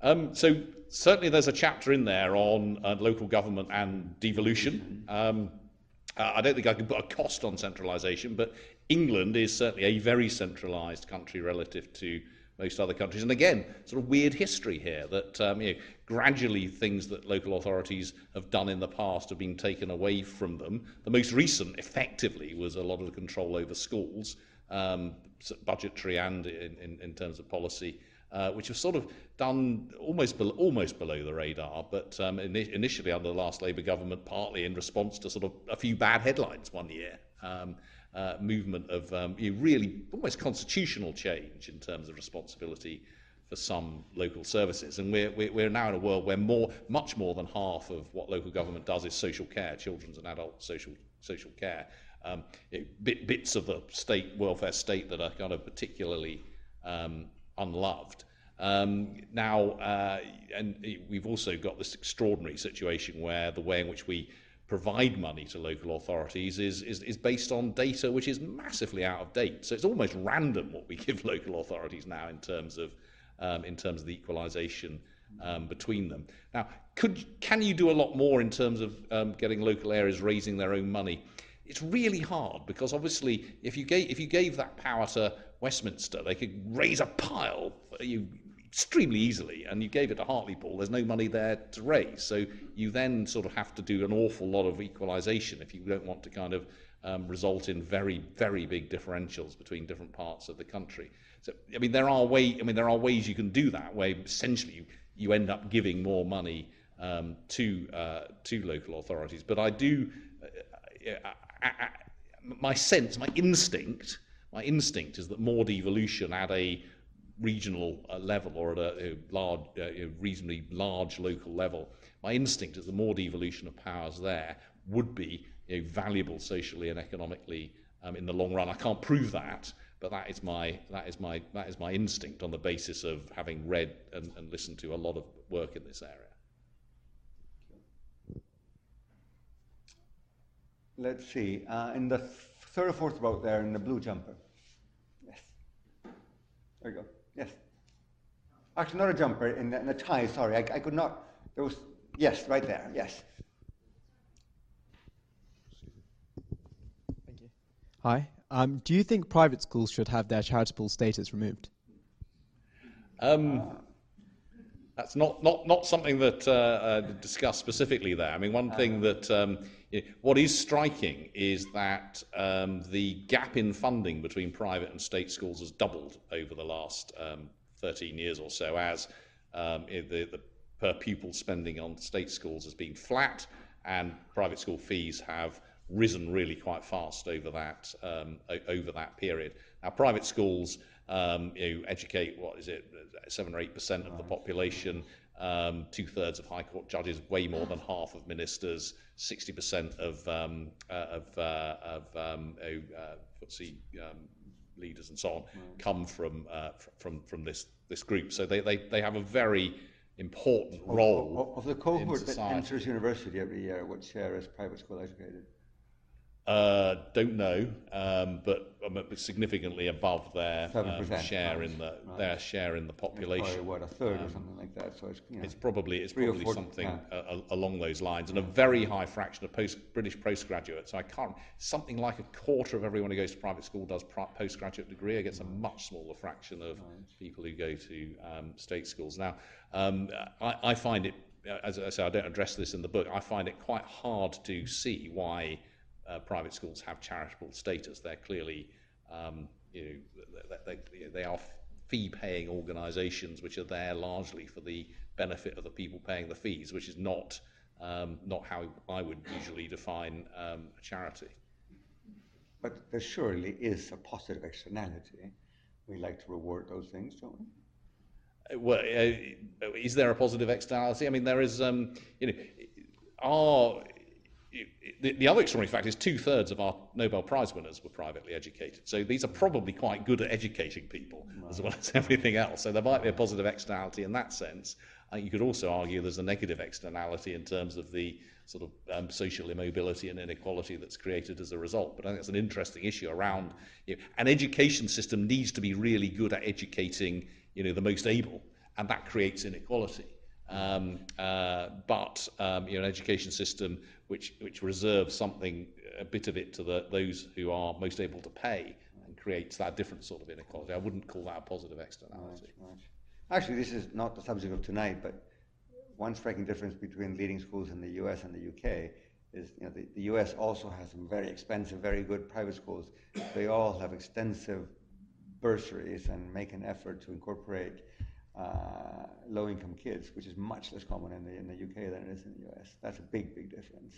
Um, so certainly there's a chapter in there on uh, local government and devolution. Um, I don't think I can put a cost on centralisation, but England is certainly a very centralised country relative to most other countries. And again, sort of weird history here that um, you know, gradually things that local authorities have done in the past have been taken away from them. The most recent, effectively, was a lot of the control over schools um, budgetary and in, in, in, terms of policy, uh, which was sort of done almost below, almost below the radar, but um, in, initially under the last Labour government, partly in response to sort of a few bad headlines one year. Um, uh, movement of um, really almost constitutional change in terms of responsibility for some local services. And we're, we're now in a world where more, much more than half of what local government does is social care, children's and adult social, social care um, it, bit, bits of the state welfare state that are kind of particularly um, unloved. Um, now, uh, and we've also got this extraordinary situation where the way in which we provide money to local authorities is, is, is based on data which is massively out of date. So it's almost random what we <laughs> give local authorities now in terms of, um, in terms of the equalisation um, between them. Now, could, can you do a lot more in terms of um, getting local areas raising their own money? it's really hard because obviously if you gave if you gave that power to Westminster, they could raise a pile you extremely easily, and you gave it to Hartlepool. There's no money there to raise, so you then sort of have to do an awful lot of equalisation if you don't want to kind of um, result in very very big differentials between different parts of the country. So I mean there are way I mean there are ways you can do that where essentially you, you end up giving more money um, to uh, to local authorities. But I do. Uh, my sense, my instinct, my instinct is that more devolution at a regional uh, level or at a, a large, uh, reasonably large local level, my instinct is the more devolution of powers there would be you know, valuable socially and economically um, in the long run. I can't prove that, but that is my that is my that is my instinct on the basis of having read and, and listened to a lot of work in this area. Let's see. Uh, in the third or fourth row there, in the blue jumper. Yes. There you go. Yes. Actually, not a jumper, in the, in the tie, sorry. I, I could not. There was. Yes, right there. Yes. Thank you. Hi. Um, do you think private schools should have their charitable status removed? Um, that's not, not, not something that uh, uh, discussed specifically there. I mean, one thing that um, what is striking is that um, the gap in funding between private and state schools has doubled over the last um, 13 years or so, as um, the, the per pupil spending on state schools has been flat, and private school fees have risen really quite fast over that um, over that period. Now, private schools um, you know, educate what is it, seven or eight percent of the population. Um, two thirds of High Court judges, way more than half of ministers, 60% of um, uh, of, uh, of um, uh, FTSE um, leaders and so on come from uh, from from this this group. So they, they, they have a very important role of, of, of the cohort that enters university every year. What share is private school educated? Uh, don't know, um, but um, significantly above their um, share right. in the right. their share in the population. Probably, what a third or um, something like that. So it's, you know, it's probably it's probably four, something yeah. along those lines, and a very high fraction of post British postgraduates. So I can't something like a quarter of everyone who goes to private school does postgraduate degree against a much smaller fraction of people who go to um, state schools. Now, um, I, I find it, as I say, I don't address this in the book. I find it quite hard to see why uh, private schools have charitable status. They're clearly, um, you know, they, they, they are fee-paying organisations which are there largely for the benefit of the people paying the fees, which is not um, not how I would usually define um, a charity. But there surely is a positive externality. We like to reward those things, don't we? Uh, well, uh, is there a positive externality? I mean, there is. Um, you know, the, the, other extraordinary fact is two thirds of our Nobel Prize winners were privately educated. So these are probably quite good at educating people right. as well as <laughs> everything else. So there might be a positive externality in that sense. Uh, you could also argue there's a negative externality in terms of the sort of um, social immobility and inequality that's created as a result. But I think it's an interesting issue around you know, an education system needs to be really good at educating you know, the most able, and that creates inequality. Um, uh, but um, you know, an education system which, which reserves something, a bit of it to the, those who are most able to pay and creates that different sort of inequality. I wouldn't call that a positive externality. Right, right. Actually, this is not the subject of tonight, but one striking difference between leading schools in the US and the UK is you know, the, the US also has some very expensive, very good private schools. They all have extensive bursaries and make an effort to incorporate uh, low-income kids, which is much less common in the, in the UK than it is in the US. That's a big, big difference.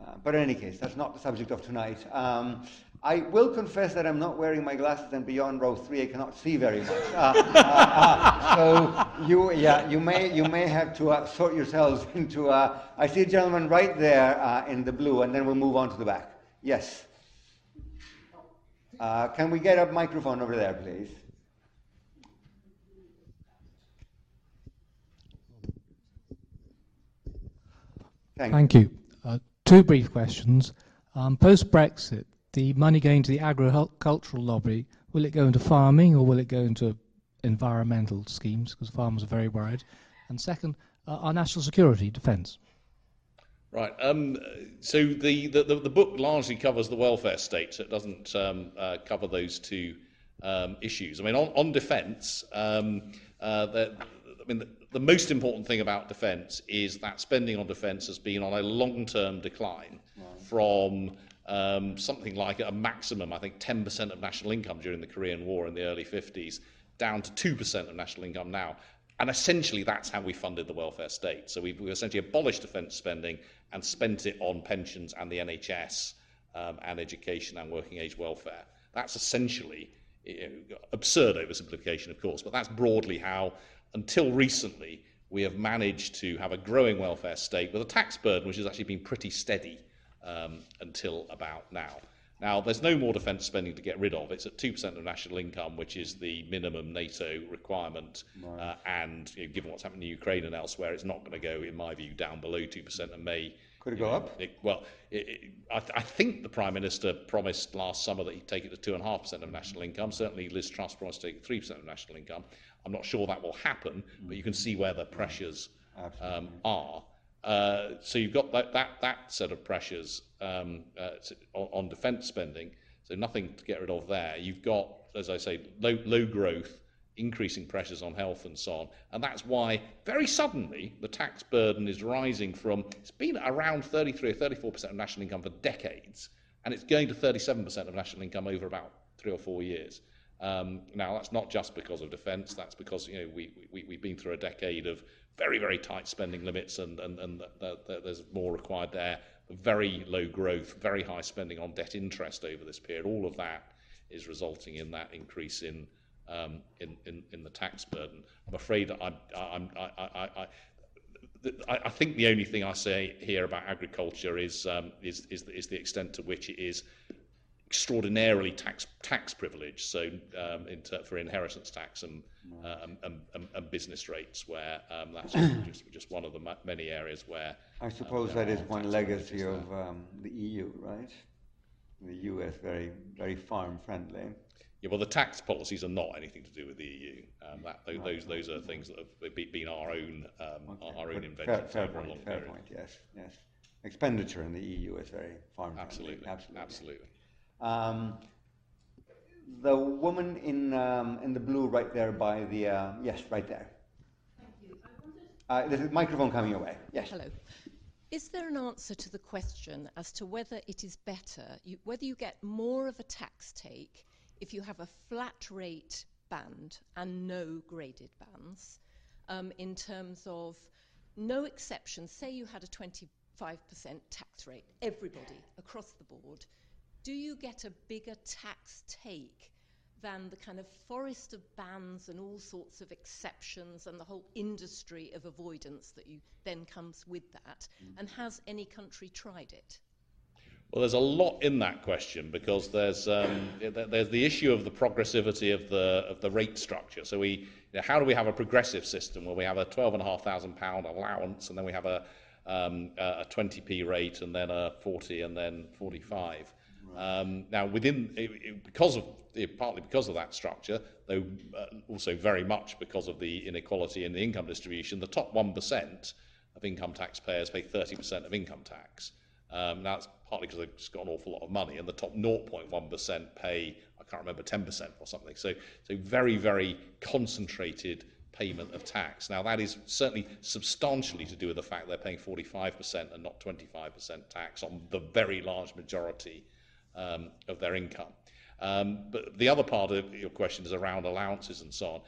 Uh, but in any case, that's not the subject of tonight. Um, I will confess that I'm not wearing my glasses, and beyond row three, I cannot see very much. Uh, uh, uh so you, yeah, you may, you may have to uh, sort yourselves <laughs> into. I see a gentleman right there in the blue, and then we'll move on to the back. Yes. can we get a microphone over there, please? Thank, Thank you. Uh, two brief questions. Um, Post Brexit, the money going to the agricultural lobby, will it go into farming or will it go into environmental schemes? Because farmers are very worried. And second, uh, our national security, defence. Right. Um, so the, the, the, book largely covers the welfare state, so it doesn't um, uh, cover those two um, issues. I mean, on, on defence, um, uh, I mean, the most important thing about defence is that spending on defence has been on a long-term decline right. from um, something like a maximum, I think, 10% of national income during the Korean War in the early 50s, down to 2% of national income now. And essentially, that's how we funded the welfare state. So we've, we've essentially abolished defence spending and spent it on pensions and the NHS um, and education and working age welfare. That's essentially you know, absurd oversimplification, of course, but that's broadly how until recently, we have managed to have a growing welfare state with a tax burden which has actually been pretty steady um, until about now. Now, there's no more defence spending to get rid of. It's at 2% of national income, which is the minimum NATO requirement. Right. Uh, and you know, given what's happening in Ukraine and elsewhere, it's not going to go, in my view, down below 2% and may. Could it go know, up? It, well, it, it, I, th- I, think the Prime Minister promised last summer that he'd take it to 2.5% of national income. Certainly, Liz Truss promised to take 3% of national income. I'm not sure that will happen, but you can see where the pressures um, are. Uh, so you've got that, that, that set of pressures um, uh, on, on defence spending, so nothing to get rid of there. You've got, as I say, low, low growth, increasing pressures on health and so on. And that's why, very suddenly, the tax burden is rising from, it's been around 33 or 34% of national income for decades, and it's going to 37% of national income over about three or four years. Um, now, that's not just because of defence, that's because you know, we, we, we've been through a decade of very, very tight spending limits, and, and, and the, the, there's more required there. Very low growth, very high spending on debt interest over this period. All of that is resulting in that increase in um, in, in, in the tax burden. I'm afraid I'm, I'm, I, I, I, I think the only thing I say here about agriculture is, um, is, is, is the extent to which it is extraordinarily tax tax privilege. So um, in ter- for inheritance tax and, um, and, and, and, business rates, where um, that's just, <clears throat> just one of the ma- many areas where I um, suppose that is one legacy of um, the EU, right? The US very very farm friendly. Yeah, well, the tax policies are not anything to do with the EU. Um, that, those, those, those are things that have been our own, um, okay. our own invention fair, fair point, fair point, yes, yes. Expenditure in the EU is very farm Absolutely, absolutely. absolutely. Um, the woman in, um, in the blue right there by the, uh, yes, right there. Thank you. Uh, there's a microphone coming your way. Yes. Hello. Is there an answer to the question as to whether it is better, you, whether you get more of a tax take if you have a flat rate band and no graded bands, um, in terms of no exceptions? Say you had a 25% tax rate, everybody across the board do you get a bigger tax take than the kind of forest of bans and all sorts of exceptions and the whole industry of avoidance that you then comes with that? Mm. And has any country tried it? Well, there's a lot in that question because there's um, there's the issue of the progressivity of the of the rate structure. So we, you know, how do we have a progressive system where we have a twelve and a half thousand pound allowance and then we have a um, a 20p rate and then a 40 and then 45? Um, now, within because of partly because of that structure, though uh, also very much because of the inequality in the income distribution, the top one percent of income taxpayers pay 30% of income tax. Um, now, that's partly because they've got an awful lot of money, and the top 0.1% pay, I can't remember, 10% or something. So, so very, very concentrated payment of tax. Now, that is certainly substantially to do with the fact they're paying 45% and not 25% tax on the very large majority um, of their income. Um, but the other part of your question is around allowances and so on.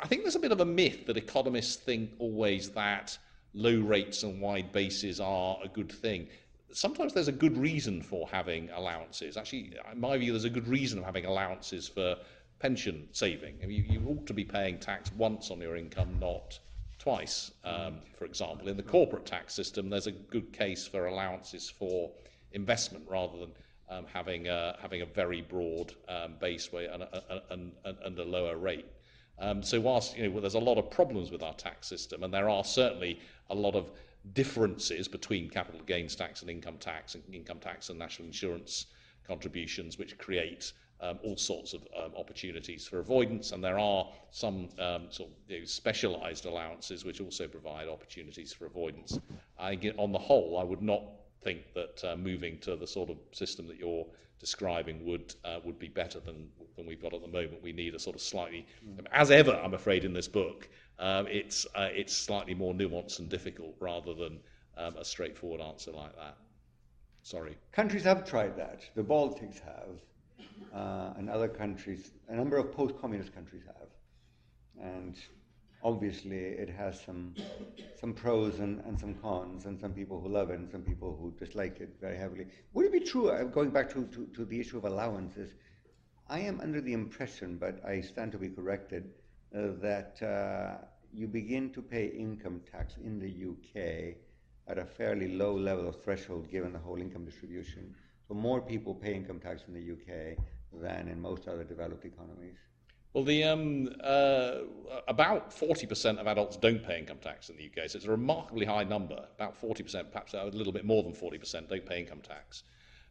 I think there's a bit of a myth that economists think always that low rates and wide bases are a good thing. Sometimes there's a good reason for having allowances. Actually, in my view, there's a good reason of having allowances for pension saving. I mean, you, you ought to be paying tax once on your income, not twice. Um, for example, in the corporate tax system, there's a good case for allowances for investment rather than um, having, a, having a very broad um, base rate and a, and, and a lower rate. Um, so whilst you know, there's a lot of problems with our tax system, and there are certainly a lot of differences between capital gains tax and income tax, and income tax and national insurance contributions, which create um, all sorts of um, opportunities for avoidance, and there are some um, sort of you know, specialised allowances which also provide opportunities for avoidance. I on the whole, I would not think that uh, moving to the sort of system that you're describing would uh, would be better than than we've got at the moment. We need a sort of slightly, mm. as ever, I'm afraid, in this book, um, it's uh, it's slightly more nuanced and difficult rather than um, a straightforward answer like that. Sorry. Countries have tried that. The Baltics have, uh, and other countries, a number of post-communist countries have, and obviously it has some some pros and, and some cons and some people who love it and some people who dislike it very heavily. Would it be true, uh, going back to, to, to the issue of allowances, I am under the impression, but I stand to be corrected, uh, that uh, you begin to pay income tax in the UK at a fairly low level of threshold given the whole income distribution. So more people pay income tax in the UK than in most other developed economies. Well, the um, uh, about 40% of adults don't pay income tax in the UK, so it's a remarkably high number. About 40%, perhaps a little bit more than 40%, don't pay income tax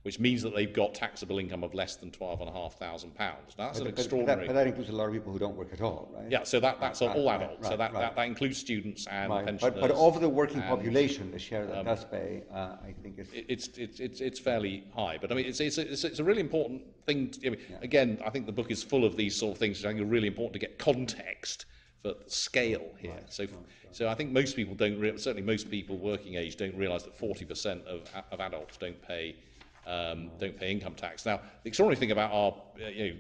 which means that they've got taxable income of less than £12,500. Now, that's but, an extraordinary... But that, but that, includes a lot of people who don't work at all, right? Yeah, so that, that's right, all right, adults. Right, so that, that, that, includes students and pensioners. But, but of the working and, population, the share that um, does pay, uh, I think is... It's, it's, it's, it's fairly high. But, I mean, it's, it's, it's, it's a really important thing... To, I mean, yeah. Again, I think the book is full of these sort of things, I think are really important to get context for scale here. Right, so, right, so I think most people don't, re- certainly most people working age don't realise that 40% of, of adults don't pay um, don't pay income tax. Now, the extraordinary thing about our uh, you know,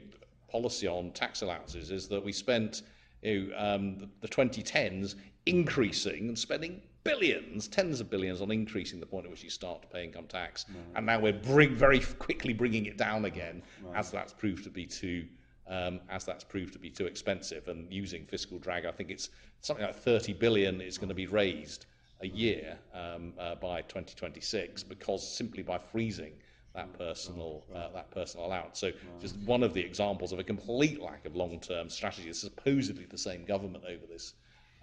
policy on tax allowances is that we spent you know, um, the, the 2010s increasing and spending billions, tens of billions on increasing the point at which you start to pay income tax. Right. And now we're bring, very quickly bringing it down again right. as that's proved to be too um, as that's proved to be too expensive and using fiscal drag. I think it's something like 30 billion is going to be raised a year um, uh, by 2026 because simply by freezing that personal uh, that personal allowance. So just one of the examples of a complete lack of long-term strategy. It's supposedly the same government over this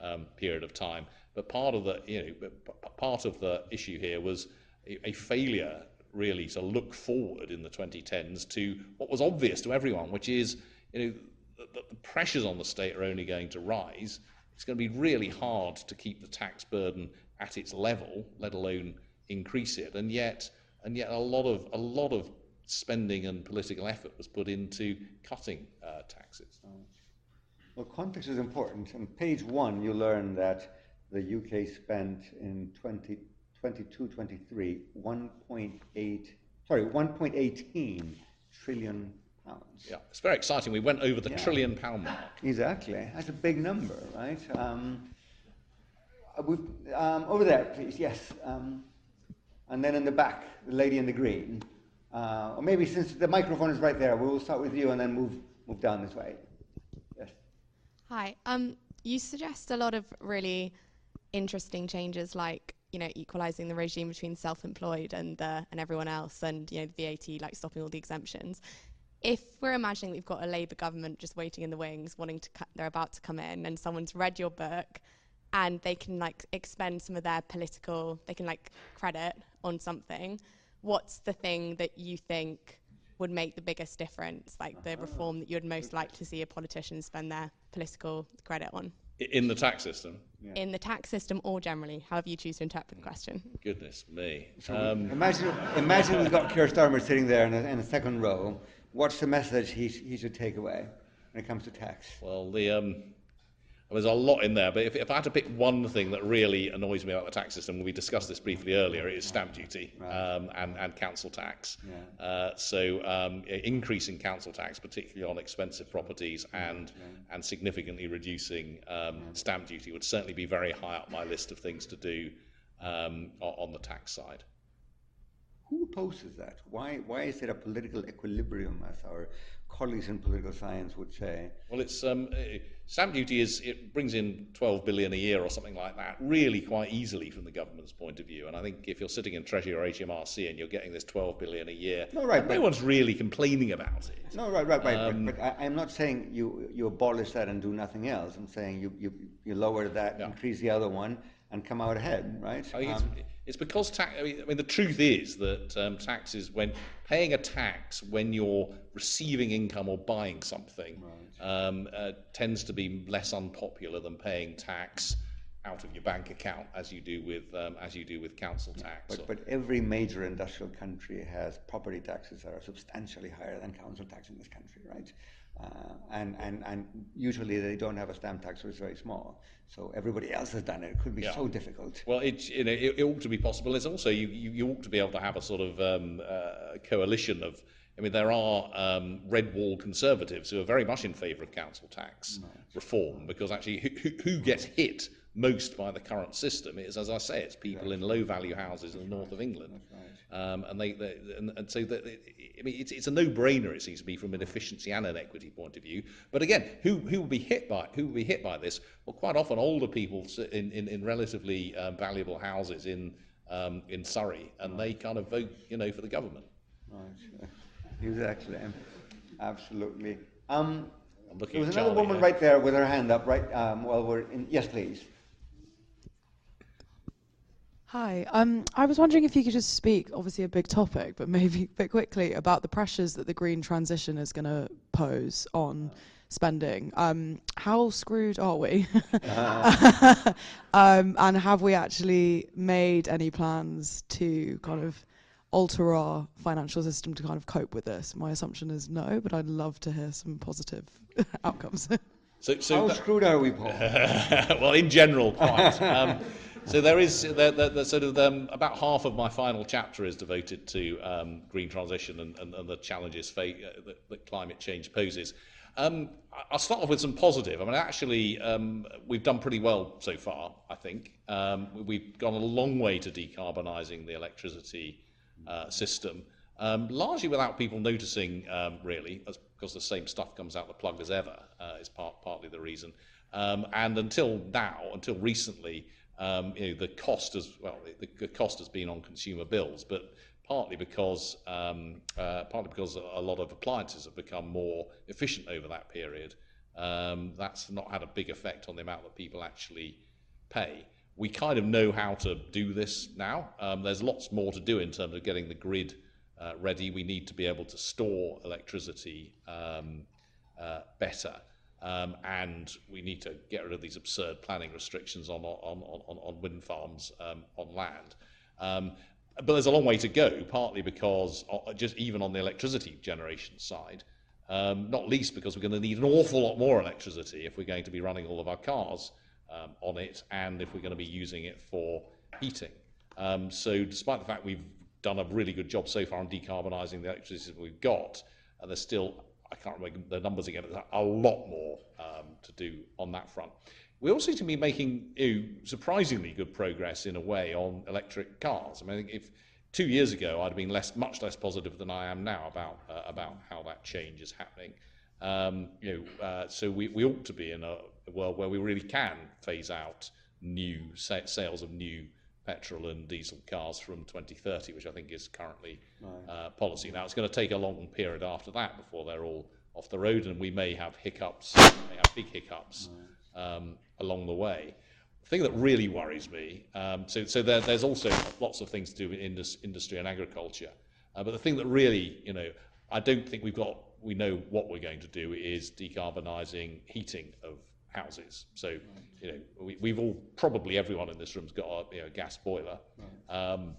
um, period of time, but part of the you know part of the issue here was a, a failure really to look forward in the 2010s to what was obvious to everyone, which is you know that the pressures on the state are only going to rise. It's going to be really hard to keep the tax burden at its level, let alone increase it, and yet and yet a lot of a lot of spending and political effort was put into cutting uh, taxes. Well, context is important. On page one, you learn that the UK spent in 2022 23 1.8 sorry 1.18 trillion pounds. Yeah, it's very exciting. We went over the yeah. trillion pound mark. Exactly, that's a big number, right? Um, uh, um, over there, please. Yes. Um, and then in the back, the lady in the green. Uh, or maybe since the microphone is right there, we'll start with you and then move, move down this way. Yes. Hi. Um, you suggest a lot of really interesting changes like you know equalizing the regime between self-employed and uh, and everyone else and you know the VAT like stopping all the exemptions if we're imagining we've got a Labour government just waiting in the wings wanting to cut, they're about to come in and someone's read your book and they can like expend some of their political they can like credit on something what's the thing that you think would make the biggest difference like the reform that you'd most like to see a politician spend their political credit on? In the tax system? Yeah. in the tax system or generally however you choose to interpret the question. Goodness me. Um, imagine imagine we've got Keir Starmer sitting there in, a, in the second row. What's the message he, he should take away when it comes to tax? Well the um, there's a lot in there, but if, if I had to pick one thing that really annoys me about the tax system, we discussed this briefly earlier, it is stamp duty um, and, and council tax. Yeah. Uh, so um, increasing council tax, particularly on expensive properties, and yeah. and significantly reducing um, stamp duty would certainly be very high up my list of things to do um, on the tax side. Who opposes that? Why, why is there a political equilibrium, as our colleagues in political science would say? Well, it's um, uh, stamp duty is it brings in 12 billion a year or something like that, really quite easily from the government's point of view. And I think if you're sitting in Treasury or HMRC and you're getting this 12 billion a year, no, right, no one's really complaining about it. No, right, right, right. Um, but, but I, am not saying you you abolish that and do nothing else. I'm saying you you, you lower that, yeah. increase the other one, and come out ahead, right? I um, it's, it's, because tax. I mean, I mean, the truth is that um, taxes, when paying a tax when you're receiving income or buying something, right. Um, uh, tends to be less unpopular than paying tax out of your bank account as you do with um, as you do with council tax. But, but every major industrial country has property taxes that are substantially higher than council tax in this country, right? Uh, and, and, and usually they don't have a stamp tax, so it's very small. So everybody else has done it. It could be yeah. so difficult. Well, it, you know, it, it, ought to be possible. It's also, you, you, you ought to be able to have a sort of um, uh, coalition of, I mean, there are um, red wall conservatives who are very much in favour of council tax right. reform because actually who, who gets hit most by the current system is, as I say, it's people in low value houses in the north of England. Um, and they, they and, and, so that, I mean, it's, it's a no-brainer, it seems to me, from an efficiency and an equity point of view. But again, who, who will be hit by who will be hit by this? Well, quite often older people in, in, in relatively um, valuable houses in um, in Surrey, and they kind of vote, you know, for the government. Right. <laughs> Exactly. Absolutely. Um, there was another woman right there with her hand up, right? Um, well, we're in. Yes, please. Hi. Um, I was wondering if you could just speak, obviously a big topic, but maybe a bit quickly about the pressures that the green transition is going to pose on spending. Um, how screwed are we? uh-huh. <laughs> <laughs> um, and have we actually made any plans to kind of alter our financial system to kind of cope with this? My assumption is no, but I'd love to hear some positive <laughs> outcomes. So, so How screwed are we, Paul? <laughs> well, in general, quite. <laughs> Um, so there is the, the, the sort of um, about half of my final chapter is devoted to um, green transition and, and, and the challenges fa- uh, that, that climate change poses. Um, I'll start off with some positive. I mean, actually, um, we've done pretty well so far, I think. Um, we've gone a long way to decarbonising the electricity uh, system, um, largely without people noticing, um, really, because the same stuff comes out the plug as ever, uh, is part, partly the reason. Um, and until now, until recently, um, you know, the cost has well, the, the cost has been on consumer bills, but partly because um, uh, partly because a lot of appliances have become more efficient over that period. Um, that's not had a big effect on the amount that people actually pay. We kind of know how to do this now. Um, there's lots more to do in terms of getting the grid uh, ready. We need to be able to store electricity um, uh, better. Um, and we need to get rid of these absurd planning restrictions on, on, on, on wind farms um, on land. Um, but there's a long way to go, partly because uh, just even on the electricity generation side, um, not least because we're going to need an awful lot more electricity if we're going to be running all of our cars um, on it and if we're going to be using it for heating. Um, so despite the fact we've done a really good job so far on decarbonising the electricity we've got, and there's still, I can't remember the numbers again, there's a lot more um, to do on that front. We also seem to be making you know, surprisingly good progress in a way on electric cars. I mean, if two years ago I'd have been less, much less positive than I am now about uh, about how that change is happening. Um, you know, uh, so we, we ought to be in a world where we really can phase out new sales of new petrol and diesel cars from 2030, which I think is currently right. uh, policy. Now it's going to take a long period after that before they're all off the road, and we may have hiccups, may have big hiccups. Right um, along the way. The thing that really worries me, um, so, so there, there's also lots of things to do with indus, industry and agriculture, uh, but the thing that really, you know, I don't think we've got, we know what we're going to do is decarbonising heating of houses. So, you know, we, we've all, probably everyone in this room's got a you know, gas boiler. Um,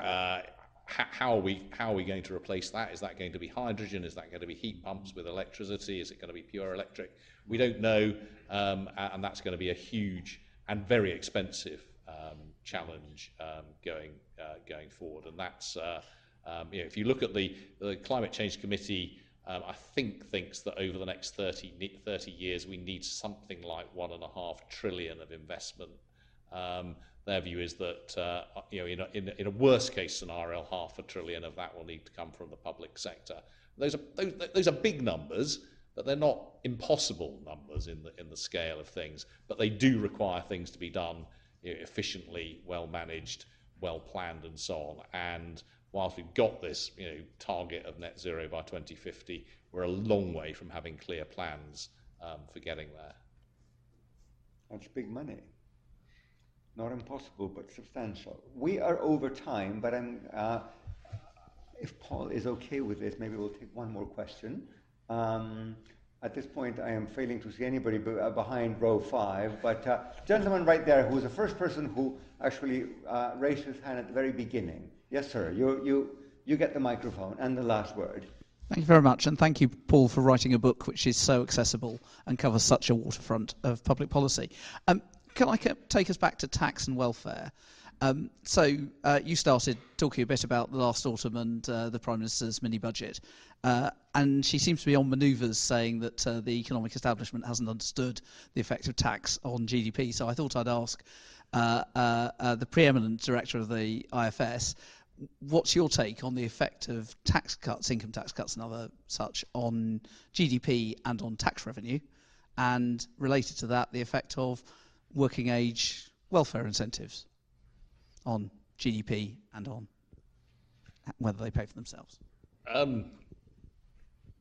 uh, how are we how are we going to replace that? Is that going to be hydrogen? Is that going to be heat pumps with electricity? Is it going to be pure electric? We don't know, um, and that's going to be a huge and very expensive um, challenge um, going uh, going forward. And that's uh, um, you know, if you look at the the climate change committee. Um, I think thinks that over the next 30, 30 years we need something like one and a half trillion of investment um, their view is that uh, you know, in, a, in, in a worst case scenario, half a trillion of that will need to come from the public sector. Those are, those, those are big numbers, but they're not impossible numbers in the, in the scale of things. But they do require things to be done you know, efficiently, well managed, well planned, and so on. And whilst we've got this you know, target of net zero by 2050, we're a long way from having clear plans um, for getting there. That's big money not impossible, but substantial. We are over time, but I'm, uh, if Paul is okay with this, maybe we'll take one more question. Um, at this point, I am failing to see anybody uh, behind row five, but uh, gentleman right there, who was the first person who actually uh, raised his hand at the very beginning. Yes, sir. You, you, you get the microphone and the last word. Thank you very much, and thank you, Paul, for writing a book which is so accessible and covers such a waterfront of public policy. Um, can I take us back to tax and welfare? Um, so uh, you started talking a bit about the last autumn and uh, the Prime Minister's mini budget, uh, and she seems to be on manoeuvres saying that uh, the economic establishment hasn't understood the effect of tax on GDP. So I thought I'd ask uh, uh, the preeminent director of the IFS, what's your take on the effect of tax cuts, income tax cuts, and other such on GDP and on tax revenue, and related to that, the effect of working age welfare incentives on GDP and on whether they pay for themselves? Um,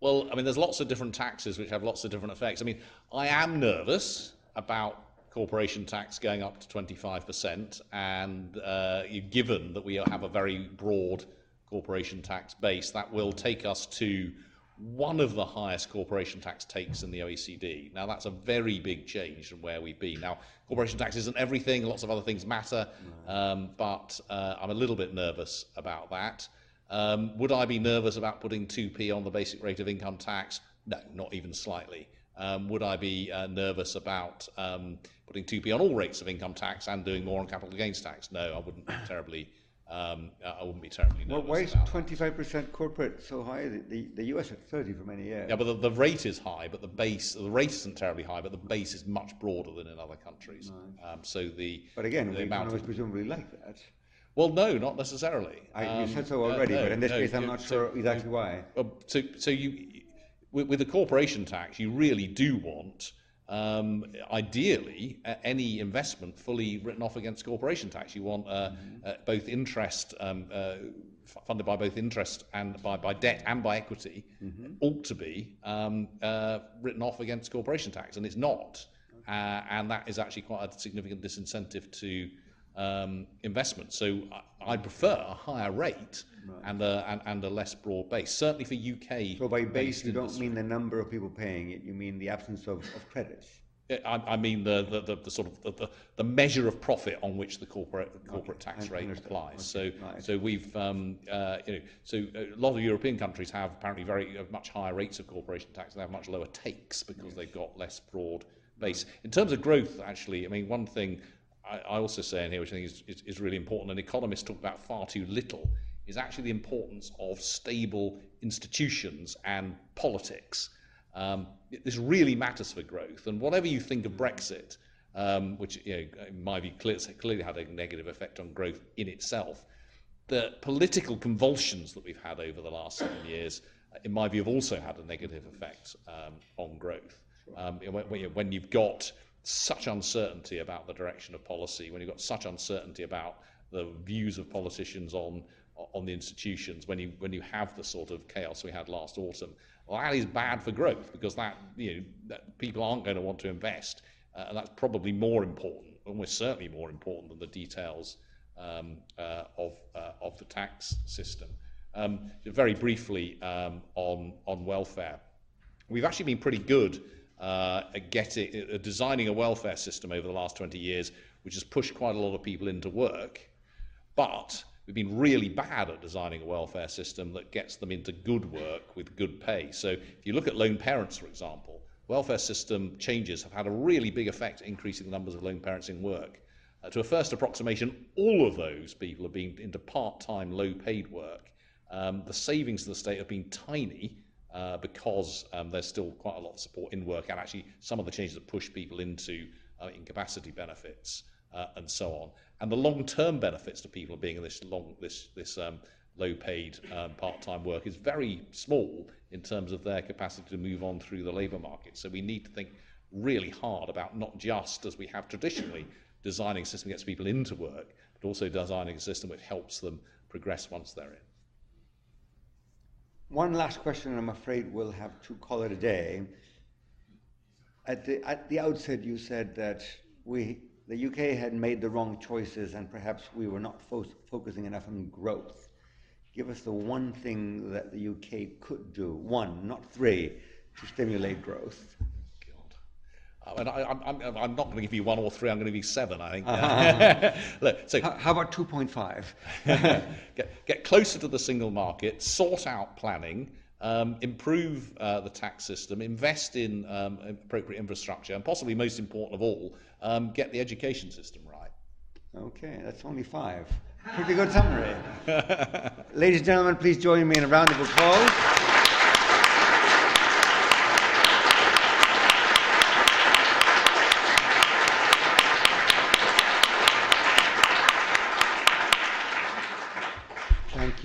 well, I mean, there's lots of different taxes which have lots of different effects. I mean, I am nervous about corporation tax going up to 25%, and uh, given that we have a very broad corporation tax base, that will take us to one of the highest corporation tax takes in the OECD. Now, that's a very big change from where we've been. Now, corporation tax isn't everything, lots of other things matter, um, but uh, I'm a little bit nervous about that. Um, would I be nervous about putting 2p on the basic rate of income tax? No, not even slightly. Um, would I be uh, nervous about um, putting 2p on all rates of income tax and doing more on capital gains tax? No, I wouldn't be <coughs> terribly um, I wouldn't be terribly nervous. Well, why is 25% corporate so high? The, the, the US had 30 for many years. Yeah, but the, the rate is high, but the base, the rate isn't terribly high, but the base is much broader than in other countries. Right. Um, so the but again, the the amount economists of, presumably like that. well, no, not necessarily. I, Um, you said so uh, already, no, but in this no, case, I'm not so- sure exactly why. Uh, so, so you, with, with the corporation tax, you really do want, um, ideally, uh, any investment fully written off against corporation tax. You want uh, uh, both interest um, uh, f- funded by both interest and by, by debt and by equity ought to be um, uh, written off against corporation tax, and it's not. Uh, and that is actually quite a significant disincentive to um, investment. So I, I prefer a higher rate and, a, and, and a less broad base, certainly for UK. So by base, you don't mean the number of people paying it, you mean the absence of, of credits. I, I mean the, the, the, the sort of the, the, measure of profit on which the corporate corporate Okay, tax rate applies. Okay, So right. so we've um, uh, you know so a lot of European countries have apparently very uh, much higher rates of corporation tax. They have much lower takes because they've got less broad base. In terms of growth, actually, I mean one thing I, I also say in here, which I think is, is, is really important, and economists talk about far too little, is actually the importance of stable institutions and politics. Um, this really matters for growth. And whatever you think of Brexit, um, which you know, in my view clear, clearly had a negative effect on growth in itself, the political convulsions that we've had over the last seven years, in my view, have also had a negative effect um, on growth. Um, when, when you've got such uncertainty about the direction of policy, when you've got such uncertainty about the views of politicians on on the institutions, when you when you have the sort of chaos we had last autumn, well, that is bad for growth because that you know that people aren't going to want to invest, uh, and that's probably more important, almost certainly more important than the details um, uh, of uh, of the tax system. Um, very briefly um, on on welfare, we've actually been pretty good uh, getting at designing a welfare system over the last 20 years, which has pushed quite a lot of people into work, but we've been really bad at designing a welfare system that gets them into good work with good pay. So if you look at lone parents, for example, welfare system changes have had a really big effect increasing the numbers of lone parents in work. Uh, to a first approximation, all of those people have been into part-time, low-paid work. Um, the savings of the state have been tiny uh, because um, there's still quite a lot of support in work, and actually some of the changes that push people into uh, incapacity benefits uh, and so on. And the long-term benefits to people of being in this long, this this um, low-paid um, part-time work is very small in terms of their capacity to move on through the labour market. So we need to think really hard about not just as we have traditionally designing a system that gets people into work, but also designing a system which helps them progress once they're in. One last question, and I'm afraid we'll have to call it a day. At the, at the outset, you said that we, the UK had made the wrong choices and perhaps we were not fo- focusing enough on growth. Give us the one thing that the UK could do, one, not three, to stimulate growth. And I, I'm, I'm, I'm not going to give you one or three. I'm going to give you seven. I think. Uh-huh. <laughs> Look, so how, how about 2.5? <laughs> get, get closer to the single market, sort out planning, um, improve uh, the tax system, invest in um, appropriate infrastructure, and possibly most important of all, um, get the education system right. Okay, that's only five. Pretty good summary. <laughs> Ladies and gentlemen, please join me in a round of applause. Thank